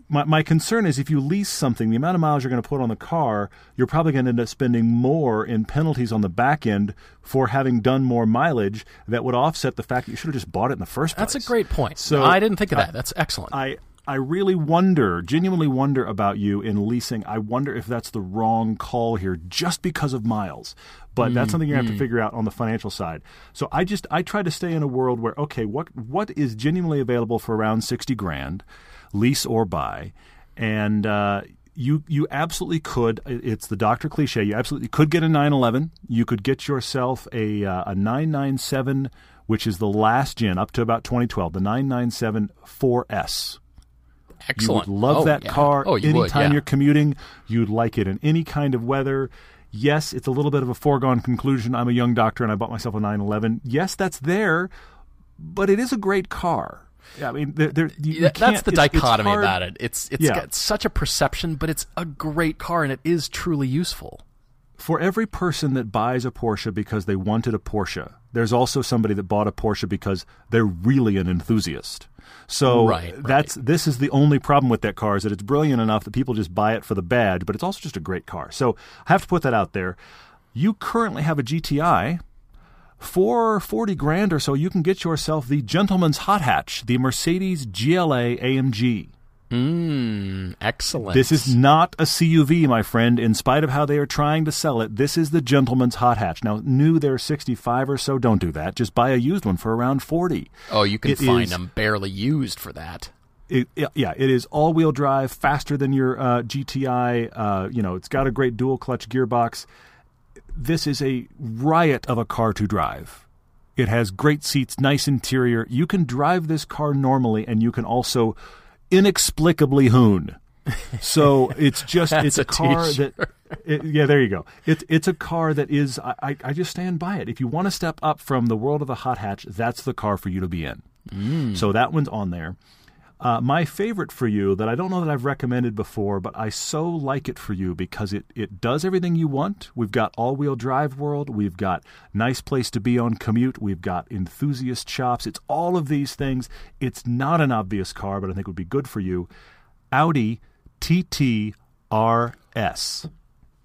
My, my concern is if you lease something, the amount of miles you're going to put on the car, you're probably going to end up spending more in penalties on the back end for having done more mileage that would offset the fact that you should have just bought it in the first place. that's a great point So i didn't think of that that's excellent I I really wonder, genuinely wonder about you in leasing. I wonder if that's the wrong call here, just because of miles. But that's something you're gonna have to mm-hmm. figure out on the financial side. So I just I try to stay in a world where okay, what what is genuinely available for around sixty grand, lease or buy, and uh, you you absolutely could. It's the doctor cliche. You absolutely could get a 911. You could get yourself a uh, a 997, which is the last gen up to about 2012, the 997 4S. excellent You would love Oh, that yeah. car oh you anytime would, yeah. you're commuting. You'd like it in any kind of weather. Yes, it's a little bit of a foregone conclusion. I'm a young doctor and I bought myself a 911. Yes, that's there, but it is a great car. Yeah, I mean, there, there, you, that's the it's- it's dichotomy about it. It's it's Yeah. got such a perception, but it's a great car and it is truly useful. For every person that buys a Porsche because they wanted a Porsche, there's also somebody that bought a Porsche because they're really an enthusiast. So Right, right. that's this is the only problem with that car is that it's brilliant enough that people just buy it for the badge, but it's also just a great car. So I have to put that out there. You currently have a GTI. For 40 grand or so, you can get yourself the gentleman's hot hatch, the Mercedes GLA AMG. Mm, excellent. This is not a CUV, my friend. In spite of how they are trying to sell it, this is the gentleman's hot hatch. Now, new they're 65 or so. Don't do that. Just buy a used one for around 40. oh, you can it find is- them barely used for that. It, it- yeah, it is all-wheel drive, faster than your uh, GTI. Uh, you know, it's got a great dual-clutch gearbox. This is a riot of a car to drive. It has great seats, nice interior. You can drive this car normally, and you can also inexplicably hoon. [LAUGHS] So it's just it's a, a car that it, yeah, there you go. It's it's a car that is I, I I just stand by it. If you want to step up from the world of the hot hatch, that's the car for you to be in. Mm. So that one's on there. Uh, my favorite for you that I don't know that I've recommended before, but I so like it for you because it, it does everything you want. We've got all wheel drive world. We've got nice place to be on commute. We've got enthusiast shops. It's all of these things. It's not an obvious car, but I think it would be good for you. Audi TT RS.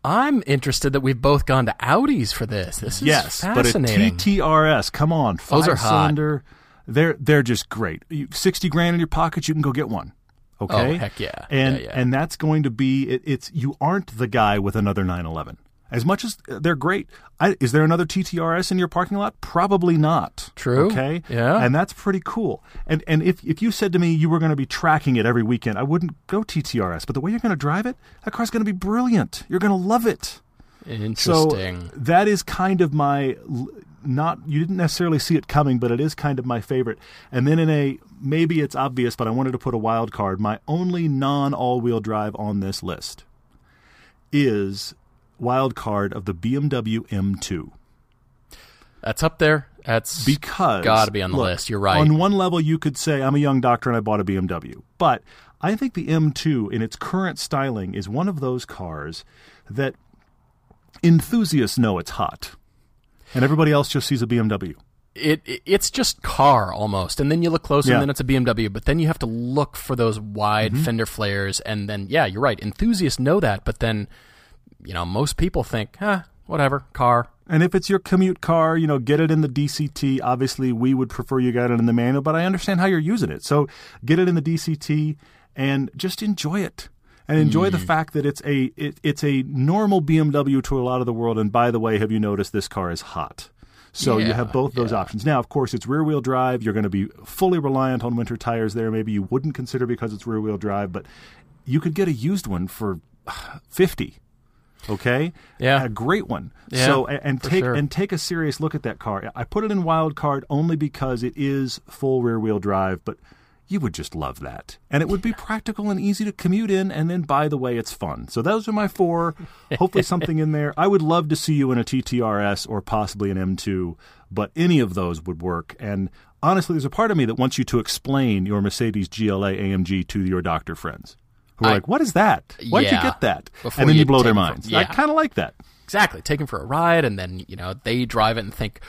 I'm interested that we've both gone to Audis for this. This is Yes, but a. TTRS. Come on, Those five are hot. cylinder. They're they're just great. You, Sixty grand in your pocket, you can go get one. Oh, okay. Oh, heck yeah. And Yeah, yeah. and that's going to be it, it's you aren't the guy with another 911. As much as they're great, I, is there another TTRS in your parking lot? Probably not. True. Okay. Yeah. And that's pretty cool. And and if if you said to me you were going to be tracking it every weekend, I wouldn't go TTRS. But the way you're going to drive it, that car's going to be brilliant. You're going to love it. Interesting. So that is kind of my not you didn't necessarily see it coming, but it is kind of my favorite. And then in a maybe it's obvious, but I wanted to put a wild card. My only non all-wheel drive on this list is wild card of the BMW M2 That's up there. That's because gotta be on the look, list. You're right. On one level, you could say I'm a young doctor and I bought a BMW, but I think the M2 in its current styling is one of those cars that enthusiasts know it's hot, and everybody else just sees a BMW. it, it it's just car almost and then you look closer Yeah. and then it's a BMW but then you have to look for those wide Mm-hmm. fender flares and then yeah you're right enthusiasts know that but then you know most people think huh whatever car And if it's your commute car, you know, get it in the DCT. Obviously, we would prefer you get it in the manual, but I understand how you're using it. So get it in the DCT and just enjoy it. And enjoy the hmm. fact that it's a it, it's a normal BMW to a lot of the world. And by the way, have you noticed this car is hot? So you have both those yeah. options. Now, of course, it's rear wheel drive. You're going to be fully reliant on winter tires there. Maybe you wouldn't consider because it's rear wheel drive, but you could get a used one for [SIGHS] 50 okay Yeah. a great one Yeah, so and take sure. and take a serious look at that car i put it in wild card only because it is full rear wheel drive but you would just love that. And it would be practical and easy to commute in and then by the way it's fun. So those are my four. [LAUGHS] Hopefully something in there. I would love to see you in a ttrs or possibly an m2 but any of those would work. And honestly there's a part of me that wants you to explain your mercedes gla amg to your doctor friends who are I- like what is that? Why'd you get that? And then you, blow their take it from- minds i kind of like that. Exactly. Take them for a ride, and then you know they drive it and think,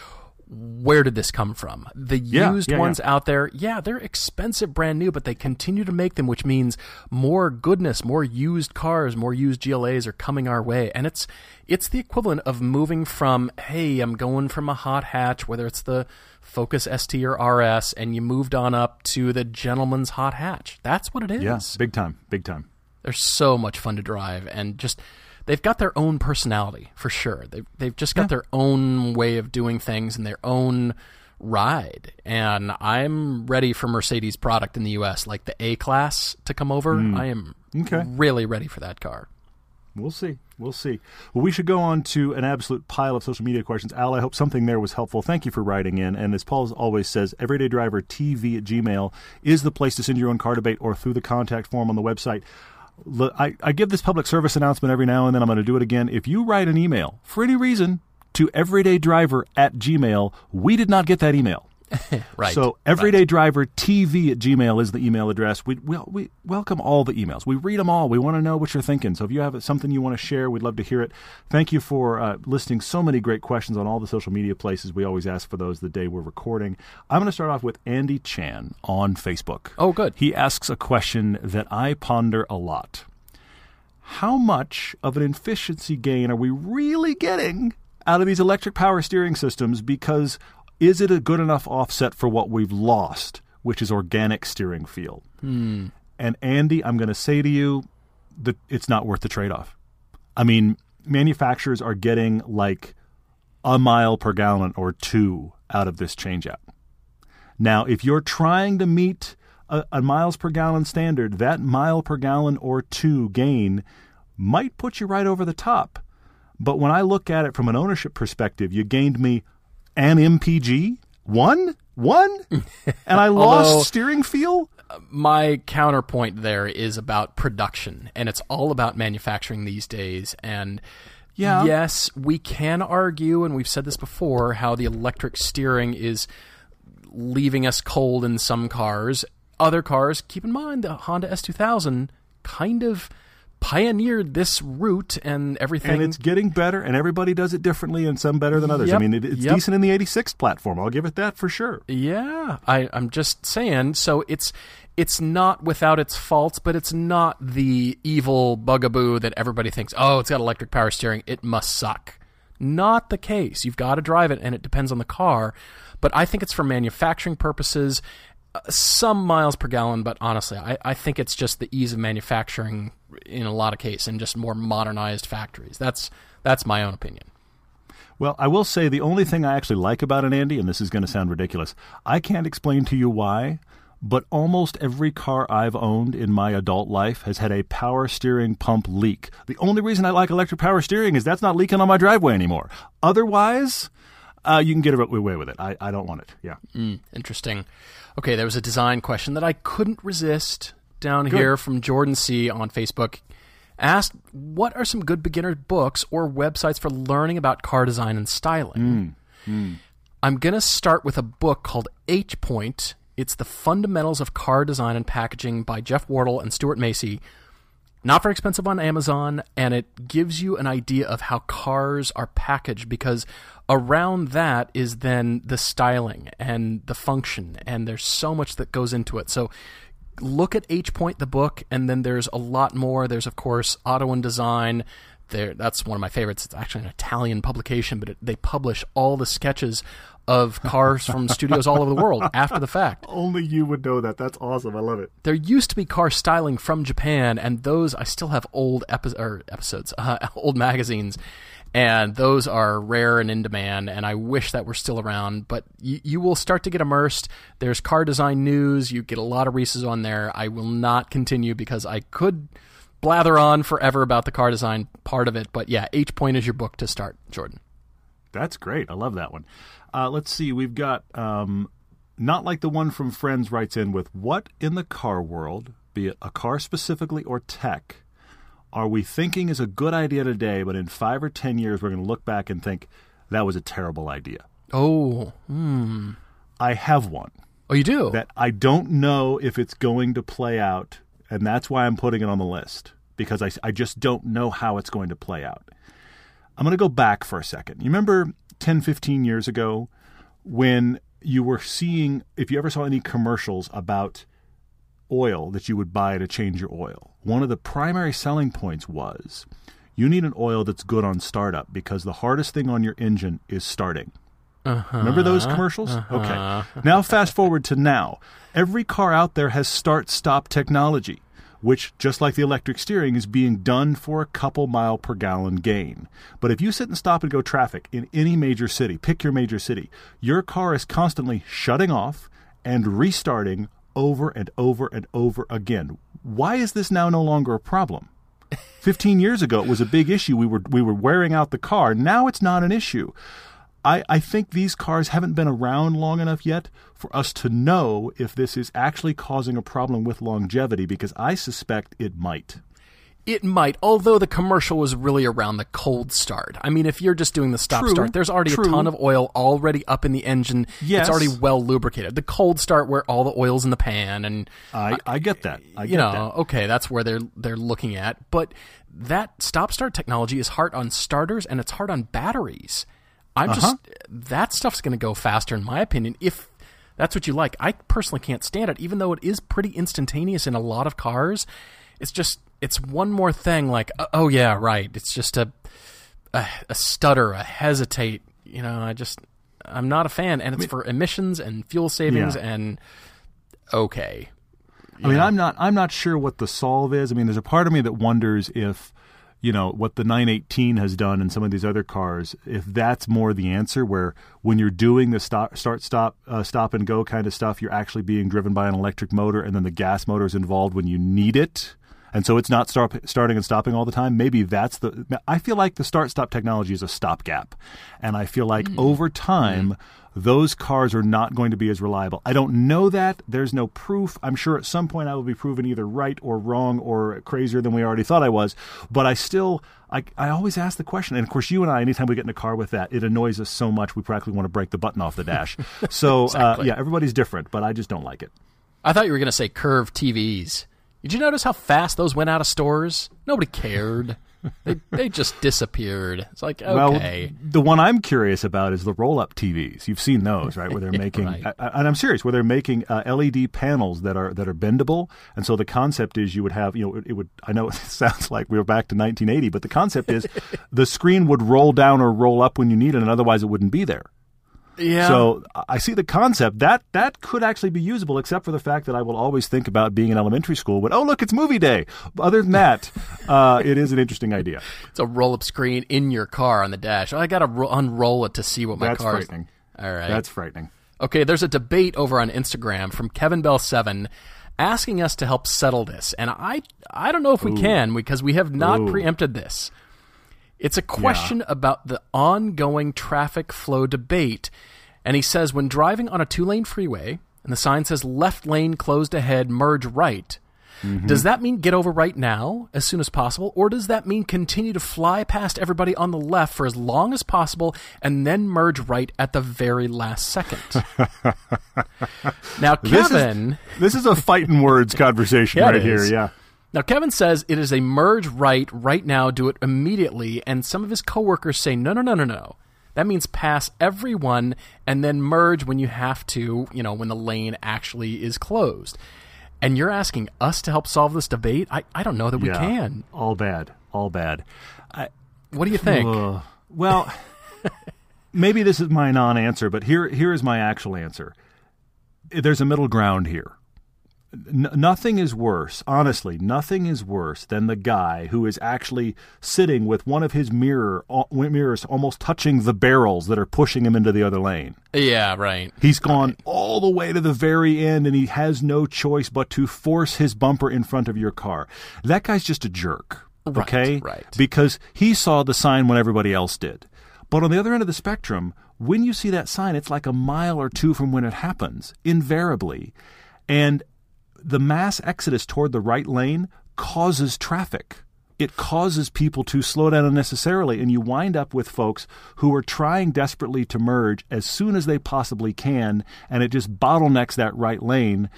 where did this come from? The Yeah, used yeah, ones yeah. out there, yeah, they're expensive, brand new, but they continue to make them, which means more goodness, more used cars, more used GLAs are coming our way, and it's it's the equivalent of moving from hey, I'm going from a hot hatch, whether it's the Focus ST or RS, and you moved on up to the gentleman's hot hatch. That's what it is. yeah big time big time They're so much fun to drive and just they've got their own personality for sure. They've they've just got their own way of doing things and their own ride. And I'm ready for Mercedes product in the US, like the A class to come over. Mm. I am Okay. really ready for that car. We'll see. We'll see. Well, we should go on to an absolute pile of social media questions. Al, I hope something there was helpful. Thank you for writing in. And as Paul always says, everydaydrivertv at gmail is the place to send your own car debate or through the contact form on the website. I, I give this public service announcement every now and then. I'm going to do it again. If you write an email for any reason to everydaydriver at gmail, we did not get that email. [LAUGHS] Right. So everydaydrivertv at gmail is the email address. We, we, we welcome all the emails. We read them all. We want to know what you're thinking. So if you have something you want to share, we'd love to hear it. Thank you for uh, listing so many great questions on all the social media places. We always ask for those the day we're recording. I'm going to start off with Andy Chan on Facebook. Oh, good. He asks a question that I ponder a lot. How much of an efficiency gain are we really getting out of these electric power steering systems? Because is it a good enough offset for what we've lost, which is organic steering feel? Hmm. And Andy, I'm going to say to you that it's not worth the trade off. I mean, manufacturers are getting like a mile per gallon or two out of this changeout. Now, if you're trying to meet a, a miles per gallon standard, that mile per gallon or two gain might put you right over the top. But when I look at it from an ownership perspective, you gained me an MPG, one, one, and I [LAUGHS] lost Although- steering feel. my counterpoint there is about production and it's all about manufacturing these days. And Yeah. yes we can argue and we've said this before how the electric steering is leaving us cold in some cars. Other cars keep in mind the honda s2000 kind of pioneered this route and everything And it's getting better, and everybody does it differently, and some better than others. I mean, it, it's yep. decent in the 86 platform. I'll give it that for sure. Yeah, I, I'm just saying. So it's it's not without its faults, but it's not the evil bugaboo that everybody thinks. Oh, it's got electric power steering. It must suck. Not the case. You've got to drive it, and it depends on the car. But I think it's for manufacturing purposes. Some miles per gallon, but honestly, I, I think it's just the ease of manufacturing in a lot of cases and just more modernized factories. That's that's my own opinion. Well, I will say the only thing I actually like about it, Andy, and this is going to sound ridiculous, I can't explain to you why, but almost every car I've owned in my adult life has had a power steering pump leak. The only reason I like electric power steering is that's not leaking on my driveway anymore. Otherwise, uh, you can get away with it. I, I don't want it. Yeah. Mm, interesting. Okay, there was a design question that I couldn't resist down here from Jordan C on Facebook. Asked, what are some good beginner books or websites for learning about car design and styling? Mm, mm. I'm going to start with a book called H Point. It's the Fundamentals of Car Design and Packaging by Geoff Wardle and Stuart Macey. Not very expensive on Amazon, and it gives you an idea of how cars are packaged because around that is then the styling and the function, and there's so much that goes into it. So look at H Point, the book, and then there's a lot more. There's, of course, Auto and Design, they're, that's one of my favorites. It's actually an Italian publication, but it, they publish all the sketches of cars from studios all over the world [LAUGHS] after the fact. Only you would know that. That's awesome. I love it. There used to be car styling from Japan, and those I still have old epi- or episodes, [LAUGHS] uh, old magazines, and those are rare and in demand. And I wish that were still around. But you, you will start to get immersed. There's car design news. You get a lot of Reese's on there. I will not continue because I could blather on forever about the car design part of it. But yeah, H Point is your book to start, Jordan. That's great. I love that one. Uh, let's see. We've got um, not like the one from Friends writes in with what in the car world, be it a car specifically or tech, are we thinking is a good idea today, but in five or ten years we're going to look back and think that was a terrible idea. Oh, hmm. I have one Oh, you do? that I don't know if it's going to play out, and that's why I'm putting it on the list because I, I just don't know how it's going to play out. I'm going to go back for a second. You remember 10, 15 years ago when you were seeing, if you ever saw any commercials about oil that you would buy to change your oil, one of the primary selling points was you need an oil that's good on startup because the hardest thing on your engine is starting. Uh-huh. Remember those commercials? Uh-huh. Okay. Now, fast forward to now. Every car out there has start stop technology, which, just like the electric steering, is being done for a couple mile per gallon gain. But if you sit and stop and go traffic in any major city, pick your major city, your car is constantly shutting off and restarting over and over and over again. Why is this now no longer a problem? [LAUGHS] 15 years ago it was a big issue we were we were wearing out the car now it's not an issue I, I think these cars haven't been around long enough yet for us to know if this is actually causing a problem with longevity because I suspect it might. It might, although the commercial was really around the cold start. I mean, if you're just doing the stop True, start, there's already true. a ton of oil already up in the engine. Yes. It's already well lubricated. The cold start where all the oil's in the pan and I, I get that. I get you know, that. okay, that's where they're they're looking at. But that stop start technology is hard on starters and it's hard on batteries. I'm Uh-huh. just that stuff's going to go faster in my opinion if that's what you like. I personally can't stand it even though it is pretty instantaneous in a lot of cars. It's just it's one more thing like uh, oh yeah, right. It's just a a, a stutter, a hesitate, you know, I just I'm not a fan and it's for emissions and fuel savings Yeah. and okay. I mean, I'm not. I'm not sure what the solve is. I mean, there's a part of me that wonders if, you know, what the 918 has done and some of these other cars, if that's more the answer. Where when you're doing the stop, start, stop, uh, stop and go kind of stuff, you're actually being driven by an electric motor, and then the gas motor is involved when you need it. And so it's not start, starting and stopping all the time. Maybe that's the. I feel like the start stop technology is a stopgap, and I feel like over time those cars are not going to be as reliable. I don't know that. There's no proof. I'm sure at some point I will be proven either right or wrong or crazier than we already thought I was. But I still, I, I always ask the question. And of course, you and I, anytime we get in a car with that, it annoys us so much we practically want to break the button off the dash. [LAUGHS] So, uh, yeah, everybody's different, but I just don't like it. I thought you were going to say curved TVs. Did you notice how fast those went out of stores? Nobody cared. they they just disappeared. It's like okay. Well, the one I'm curious about is the roll-up TVs. You've seen those, right? Where they're [LAUGHS] making, Right. I- I- and I'm serious, where they're making uh, LED panels that are that are bendable. And so the concept is you would have, you know, it, it would. I know [LAUGHS] it sounds like we were back to 1980, but the concept is [LAUGHS] the screen would roll down or roll up when you need it, and otherwise it wouldn't be there. Yeah. So I- see the concept that that could actually be usable, except for the fact that I will always think about being in elementary school. But oh look, it's movie day. Other than that, [LAUGHS] uh, it is an interesting idea. it's a roll up screen in your car on the dash. I got to ro- unroll it to see what my That's car is. That's frightening. All right. That's frightening. Okay, there's a debate over on Instagram from Kevin Bell Seven asking us to help settle this, and I I don't know if we can because we have not Ooh. preempted this. It's a question about the ongoing traffic flow debate, and he says when driving on a two lane freeway and the sign says left lane closed ahead, merge right. Mm-hmm. Does that mean get over right now, as soon as possible, or does that mean continue to fly past everybody on the left for as long as possible and then merge right at the very last second? [LAUGHS] now, This is- Kevin. This is a fight in words conversation [LAUGHS] Yeah, right here. Yeah. Now, Kevin says it is a merge right right now, do it immediately, and some of his coworkers say, no, no, no, no, no. That means pass everyone and then merge when you have to, you know, when the lane actually is closed. And you're asking us to help solve this debate? I, I don't know that we yeah. can. All bad. All bad. I, What do you think? Uh, well, [LAUGHS] maybe this is my non-answer, but here here is my actual answer. There's a middle ground here. N- nothing is worse, honestly, nothing is worse than the guy who is actually sitting with one of his mirror uh, mirrors almost touching the barrels that are pushing him into the other lane. yeah, right. He's gone all the way to the very end and he has no choice but to force his bumper in front of your car. That guy's just a jerk. Right, Okay? right. Because he saw the sign when everybody else did. But on the other end of the spectrum, when you see that sign, it's like a mile or two from when it happens, invariably. And the mass exodus toward the right lane causes traffic. It causes people to slow down unnecessarily, and you wind up with folks who are trying desperately to merge as soon as they possibly can, and it just bottlenecks that right lane.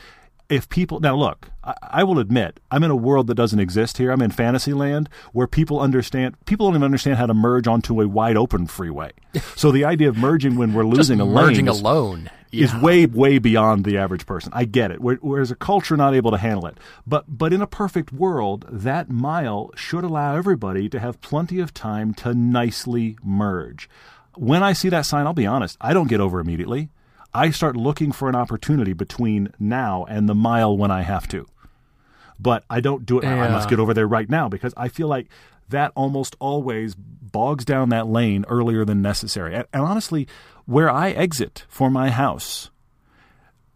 If people now look, I, I will admit I'm in a world that doesn't exist here. I'm in fantasy land where people understand people don't even understand how to merge onto a wide open freeway. [LAUGHS] so the idea of merging when we're losing a lane merging is- alone is way way beyond the average person. I get it. We're, we're as a culture not able to handle it. But but in a perfect world, that mile should allow everybody to have plenty of time to nicely merge. When I see that sign, I'll be honest, I don't get over immediately. I start looking for an opportunity between now and the mile when I have to. But I don't do it. I must get over there right now because I feel like that almost always bogs down that lane earlier than necessary. And, and honestly, where I exit for my house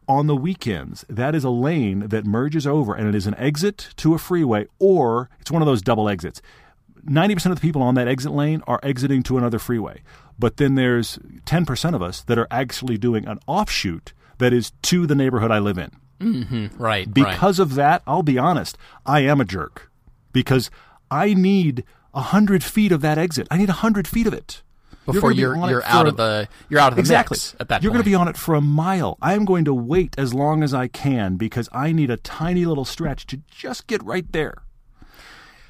on the weekends, that is a lane that merges over and it is an exit to a freeway or it's one of those double exits. 90% of the people on that exit lane are exiting to another freeway. But then there's 10% of us that are actually doing an offshoot that is to the neighborhood I live in. Mm-hmm. right right. Because of that, I'll be honest, I am a jerk because I need a hundred feet of that exit. I need a hundred feet of it before you're on you're out of the you're out of the exactly at that You're point. going to be on it for a mile. I am going to wait as long as I can because I need a tiny little stretch to just get right there.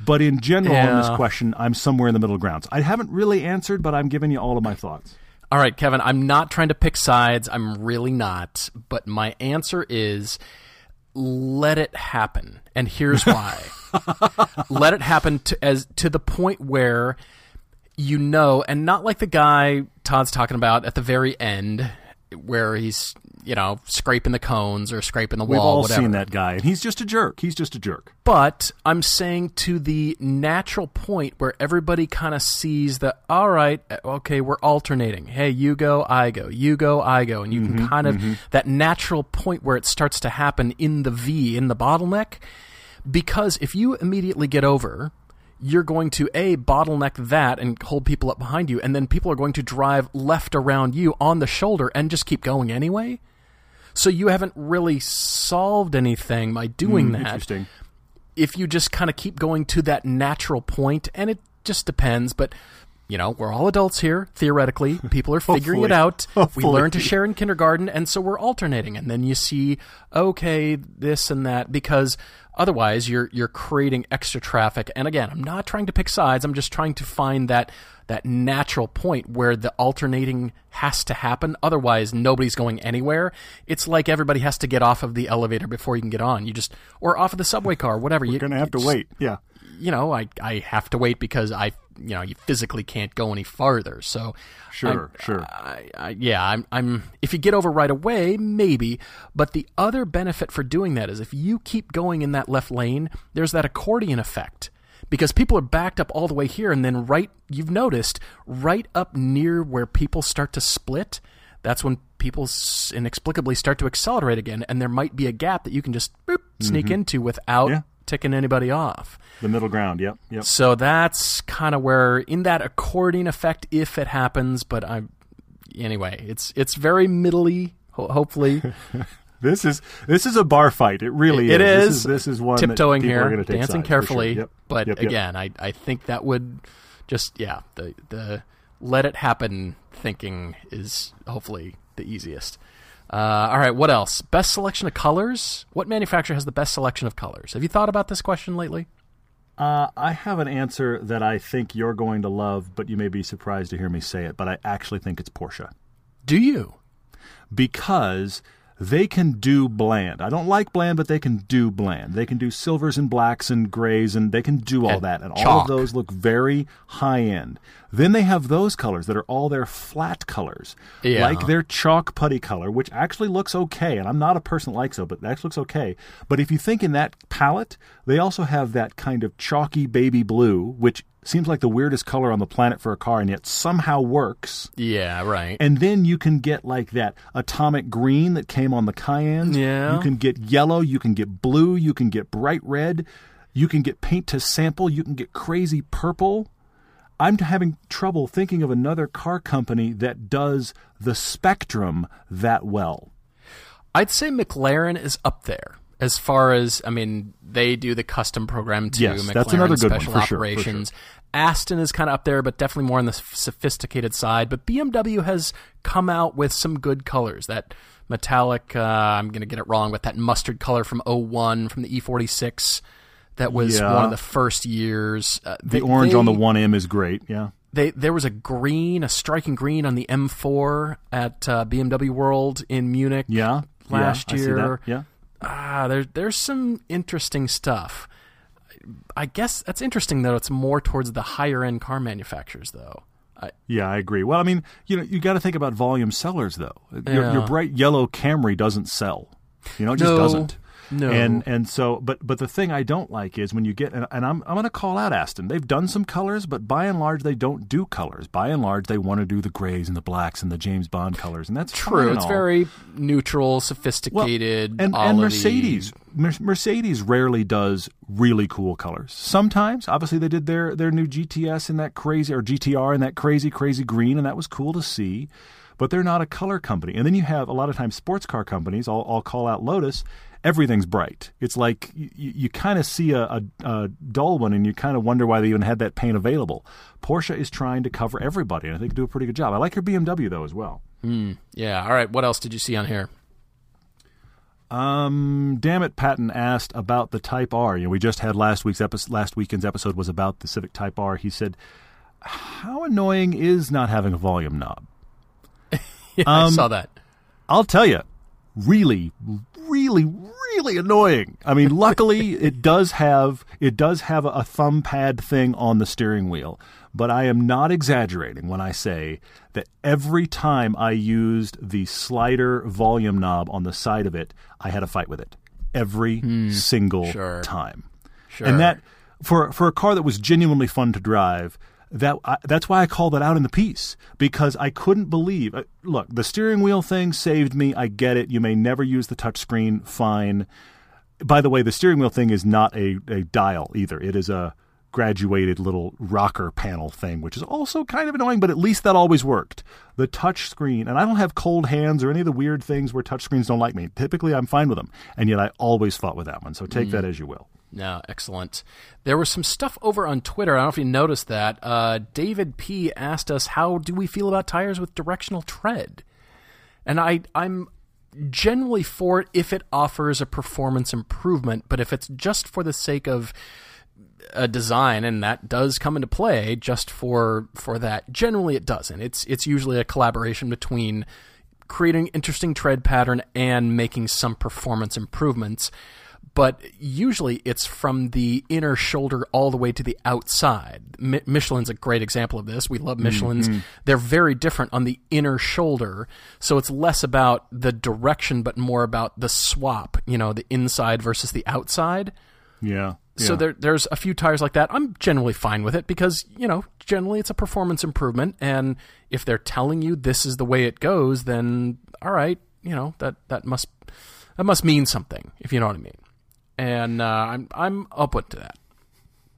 But in general, on this question, I'm somewhere in the middle grounds. I haven't really answered, but I'm giving you all of my thoughts. All right, Kevin, I'm not trying to pick sides. I'm really not. But my answer is let it happen. And here's why. [LAUGHS] let it happen to as to the point where you know, and not like the guy Todd's talking about at the very end where he's, you know, scraping the cones or scraping the We've wall, all whatever. seen that guy, and he's just a jerk. He's just a jerk. But I'm saying to the natural point where everybody kind of sees that, all right, okay, we're alternating. Hey, you go, I go, you go, I go. And you can mm-hmm, kind of, mm-hmm. that natural point where it starts to happen in the V, in the bottleneck. Because if you immediately get over, you're going to A, bottleneck that and hold people up behind you. And then people are going to drive left around you on the shoulder and just keep going anyway. So you haven't really solved anything by doing hmm, that Interesting. if you just kind of keep going to that natural point, and it just depends, but you know, we're all adults here, theoretically. [LAUGHS] People are figuring it Hopefully. out. We learn to share in kindergarten, and so we're alternating. And then you see, okay, this and that, because otherwise you're you're creating extra traffic. And again, I'm not trying to pick sides. I'm just trying to find that that natural point where the alternating has to happen. Otherwise, nobody's going anywhere. It's like everybody has to get off of the elevator before you can get on. You just or off of the subway car, whatever. You're going to have to just- wait. Yeah. you know, I I have to wait because I you know you physically can't go any farther. So Sure, I- sure. I, I, yeah, I'm I'm if you get over right away, maybe. But the other benefit for doing that is if you keep going in that left lane, there's that accordion effect. Because people are backed up all the way here, and then right, you've noticed, right up near where people start to split, that's when people inexplicably start to accelerate again, and there might be a gap that you can just boop, sneak into without Mm-hmm. Yeah. ticking anybody off. The middle ground. Yep. Yep. So that's kind of where in that accordion effect, if it happens. But I'm anyway, it's it's very middly. Hopefully, [LAUGHS] This is this is a bar fight. It really it is. is. This is this is one tiptoeing here, dancing for sure. carefully. Yep. But Yep, yep. again, I I think that would just yeah the the let it happen thinking is hopefully the easiest. Uh, all right, what else? Best selection of colors. What manufacturer has the best selection of colors? Have you thought about this question lately? Uh, I have an answer that I think you're going to love, but you may be surprised to hear me say it. But I actually think it's Porsche Do you? because they can do bland. I don't like bland, but they can do bland. They can do silvers and blacks and grays, and they can do all And that. And all of those look very high end. Then they have those colors that are all their flat colors, Yeah. like their chalk putty color, which actually looks okay. And I'm not a person like so, but that actually looks okay. But if you think in that palette, they also have that kind of chalky baby blue, which seems like the weirdest color on the planet for a car, and yet somehow works. Yeah, right. And then you can get like that atomic green that came on the Cayennes. Yeah. You can get yellow, you can get blue, you can get bright red, you can get paint to sample, you can get crazy purple. I'm having trouble thinking of another car company that does the spectrum that well. I'd say McLaren is up there as far as I mean they do the custom program too. Yes, McLaren that's another good one, special for sure, for sure. operations. Aston is kind of up there, but definitely more on the sophisticated side. But BMW has come out with some good colors. That metallic, uh, I'm going to get it wrong, but that mustard color from 01 from the E46. That was Yeah. one of the first years. Uh, The they- orange on the 1M is great. Yeah. they there was a green, a striking green on the M4 at uh, BMW World in Munich. Yeah. Last yeah, I see that. year. Yeah. Ah, there's there's some interesting stuff. I guess that's interesting though. It's more towards the higher end car manufacturers though. I, Yeah, I agree. Well, I mean, you know, you got to think about volume sellers though. Your, your bright yellow Camry doesn't sell. You know, it just No. doesn't. No. And and so, but but the thing I don't like is when you get and, and I'm I'm going to call out Aston. They've done some colors, but by and large they don't do colors. By and large, they want to do the grays and the blacks and the James Bond colors, and that's true. and It's all. very neutral, Well, sophisticated. and, and olivey. Mercedes, Mer- Mercedes rarely does really cool colors. Sometimes, obviously, they did their their new GTS in that crazy or GTR in that crazy crazy green, and that was cool to see. But they're not a color company. And then you have a lot of times sports car companies. I'll, I'll call out Lotus. Everything's bright. It's like you, you kind of see a, a, a dull one, and you kind of wonder why they even had that paint available. Porsche is trying to cover everybody, and I think they do a pretty good job. I like your BMW though as well. Yeah. All right. What else did you see on here? Um, damn it, Patton asked about the Type R. You know, we just had last week's episode. Last weekend's episode was about the Civic Type R. He said, "How annoying is not having a volume knob?" [LAUGHS] Yeah, Um, I saw that. I'll tell you, really, really, really annoying. I mean, [LAUGHS] luckily it does have it does have a, thumb pad thing on the steering wheel, but I am not exaggerating when I say that every time I used the slider volume knob on the side of it, I had a fight with it. Every hmm. single sure. time. Sure. And that for for a car that was genuinely fun to drive, that I, that's why I called that out in the piece because I couldn't believe. uh, Look, the steering wheel thing saved me. I get it. You may never use the touchscreen. Fine. By the way, the steering wheel thing is not a, a dial either. It is a graduated little rocker panel thing, which is also kind of annoying, but at least that always worked. The touch screen, and I don't have cold hands or any of the weird things where touch screens don't like me. Typically, I'm fine with them, and yet I always fought with that one. So take that as you will. No, excellent. There was some stuff over on Twitter. I don't know if you noticed that. Uh, David P asked us, "How do we feel about tires with directional tread?" And I, I'm generally for it if it offers a performance improvement. But if it's just for the sake of a design, and that does come into play just for for that, generally it doesn't. It's it's usually a collaboration between creating interesting tread pattern and making some performance improvements but usually it's from the inner shoulder all the way to the outside. Mi- Michelin's a great example of this. We love Michelin's. Mm-hmm. They're very different on the inner shoulder, so it's less about the direction but more about the swap, you know, the inside versus the outside. Yeah. So there, there's a few tires like that. I'm generally fine with it because you know generally it's a performance improvement, and if they're telling you this is the way it goes, then all right, you know that that must that must mean something, if you know what I mean. And uh, I'm I'm open to that.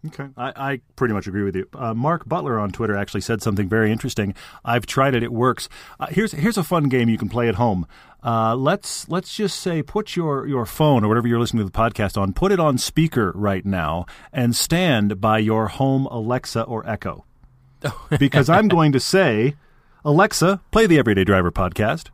Okay, I, I pretty much agree with you. Uh, Mark Butler on Twitter actually said something very interesting. I've tried it; it works. Uh, here's here's a fun game you can play at home. Uh, let's let's just say put your your phone or whatever you're listening to the podcast on, put it on speaker right now, and stand by your home Alexa or Echo, [LAUGHS] because I'm going to say, Alexa, play the Everyday Driver podcast.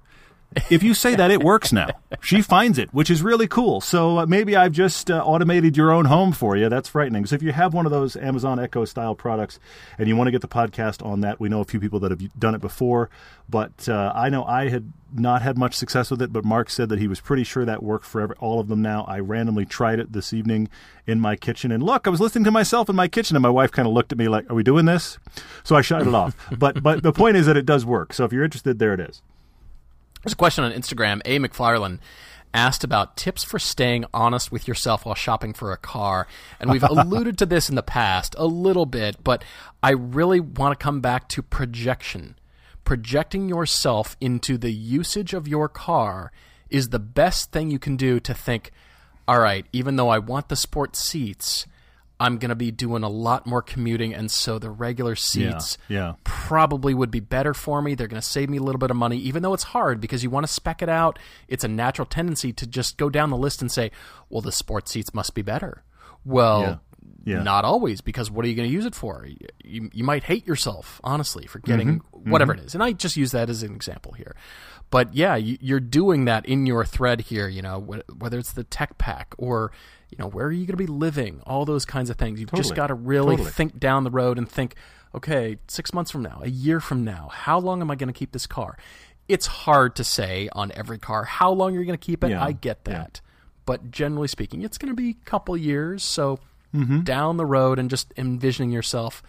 If you say that, it works now. She finds it, which is really cool. So uh, maybe I've just uh, automated your own home for you. That's frightening. So if you have one of those Amazon Echo style products and you want to get the podcast on that, we know a few people that have done it before. But uh, I know I had not had much success with it, but Mark said that he was pretty sure that worked for every, all of them now. I randomly tried it this evening in my kitchen, and look, I was listening to myself in my kitchen, and my wife kind of looked at me like, "Are we doing this?" So I shut it off. But but the point is that it does work. So if you're interested, there it is. There's a question on Instagram. A. McFarland asked about tips for staying honest with yourself while shopping for a car. And we've [LAUGHS] alluded to this in the past a little bit, but I really want to come back to projection. Projecting yourself into the usage of your car is the best thing you can do to think, all right, even though I want the sport seats, I'm going to be doing a lot more commuting, and so the regular seats Yeah, yeah. probably would be better for me. They're going to save me a little bit of money, even though it's hard because you want to spec it out. It's a natural tendency to just go down the list and say, well, the sports seats must be better. Well, Yeah, not always, because what are you going to use it for? You, you might hate yourself, honestly, for getting mm-hmm, mm-hmm. whatever it is. And I just use that as an example here. But yeah, you, you're doing that in your thread here, you know, whether it's the tech pack or, you know, where are you going to be living? All those kinds of things. You've just got to really Totally. think down the road and think, okay, six months from now, a year from now, how long am I going to keep this car? It's hard to say on every car how long you're going to keep it. Yeah, I get yeah. that. But generally speaking, it's going to be a couple years. So Mm-hmm. down the road and just envisioning yourself,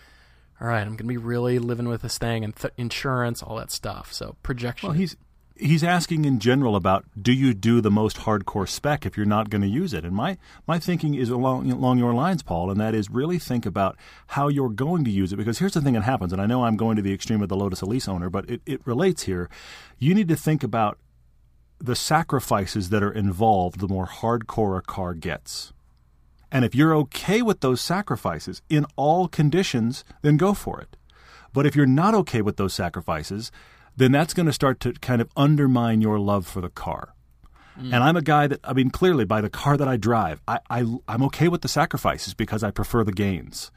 all right, I'm going to be really living with this thing and th- insurance, all that stuff. So projection. Well, he's he's asking in general about do you do the most hardcore spec if you're not going to use it? And my my thinking is along along your lines, Paul, and that is really think about how you're going to use it. Because here's the thing that happens, and I know I'm going to the extreme of the Lotus Elise owner, but it, it relates here. You need to think about the sacrifices that are involved the more hardcore a car gets. And if you're okay with those sacrifices in all conditions, then go for it. But if you're not okay with those sacrifices, then that's going to start to kind of undermine your love for the car. Mm. And I'm a guy that, I mean, clearly by the car that I drive, I, I, I'm okay with the sacrifices because I prefer the gains.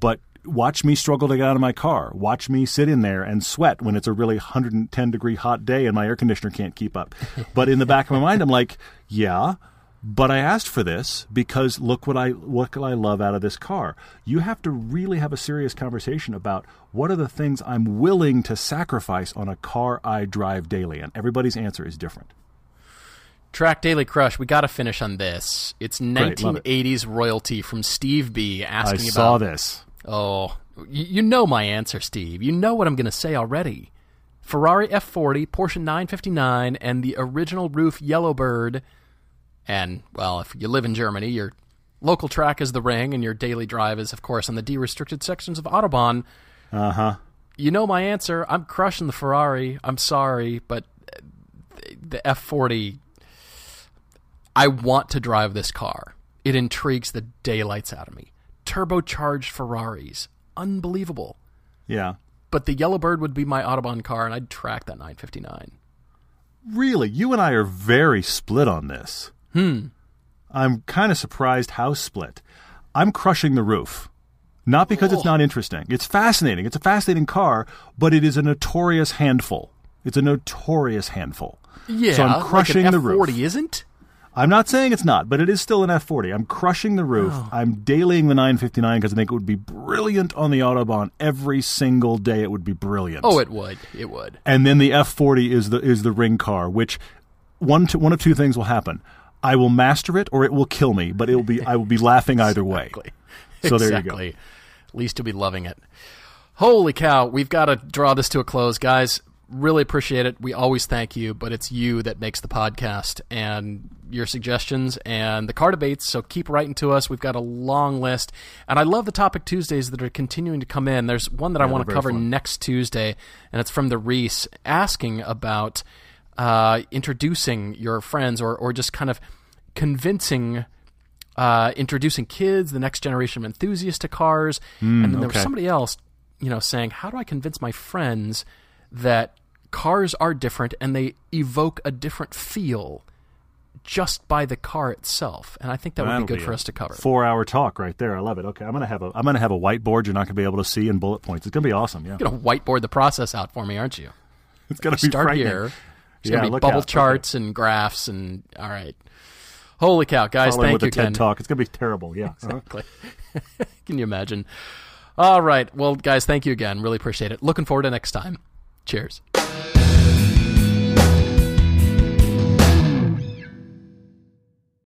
But watch me struggle to get out of my car. Watch me sit in there and sweat when it's a really 110 degree hot day and my air conditioner can't keep up. but in the back of my mind, I'm like, yeah, but I asked for this because look what I what I love out of this car. You have to really have a serious conversation about what are the things I'm willing to sacrifice on a car I drive daily, and everybody's answer is different. Track Daily Crush, we got to finish on this. It's Great, it. 1980s royalty from Steve B asking saw about this. Oh, you, you know my answer, Steve. You know what I'm going to say already. Ferrari F40, Porsche 959, and the original RUF Yellowbird. And, well, if you live in Germany, your local track is the Ring, and your daily drive is, of course, on the de restricted sections of Autobahn. Uh huh. You know my answer. I'm crushing the Ferrari. I'm sorry, but the F40. I want to drive this car. It intrigues the daylights out of me. Turbocharged Ferraris. Unbelievable. Yeah. But the Yellowbird would be my Autobahn car, and I'd track that 959. Really, you and I are very split on this. Hmm. I'm kind of surprised how split. I'm crushing the RUF. Not because it's not interesting. It's fascinating. It's a fascinating car, but it is a notorious handful. It's a notorious handful. Yeah, So I'm crushing like the an RUF. F40 isn't? I'm not saying it's not, but it is still an F40. I'm crushing the RUF. Oh. I'm dailying the 959 because I think it would be brilliant on the Autobahn every single day. It would be brilliant. Oh, it would. It would. and then the F40 is the is the ring car, which one to, one of two things will happen. I will master it, or it will kill me. But it will be I will be laughing either way. Exactly. So there you go. At least you'll be loving it. Holy cow, we've got to draw this to a close, guys. Really appreciate it. We always thank you, but it's you that makes the podcast and your suggestions and the car debates. So keep writing to us. We've got a long list. And I love the topic Tuesdays that are continuing to come in. There's one that I want to cover fun. next Tuesday, and it's from the Reese asking about uh, introducing your friends or, or just kind of convincing uh, introducing kids, the next generation of enthusiasts to cars, and then there was somebody else, you know, saying, "How do I convince my friends that cars are different and they evoke a different feel just by the car itself?" And I think that would be good be for us to cover. Four hour talk right there. I love it. Okay, I'm gonna have a I'm gonna have a whiteboard you're not gonna be able to see in bullet points. It's gonna be awesome. Yeah, You're gonna whiteboard the process out for me, aren't you? [LAUGHS] it's gonna be Start here. It's yeah, gonna be bubble out. charts and graphs and all right. Holy cow, guys! Following thank with you a TED again. talk. It's gonna be terrible. Yeah. Uh-huh. Exactly. [LAUGHS] Can you imagine? All right. Well, guys, thank you again. Really appreciate it. Looking forward to next time. Cheers.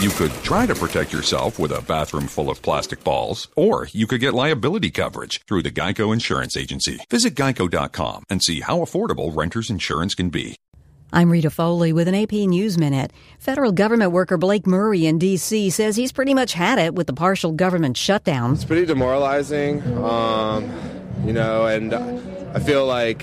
You could try to protect yourself with a bathroom full of plastic balls, or you could get liability coverage through the Geico Insurance Agency. Visit geico.com and see how affordable renter's insurance can be. I'm Rita Foley with an AP News Minute. Federal government worker Blake Murray in D.C. says he's pretty much had it with the partial government shutdown. It's pretty demoralizing, um, you know, and I feel like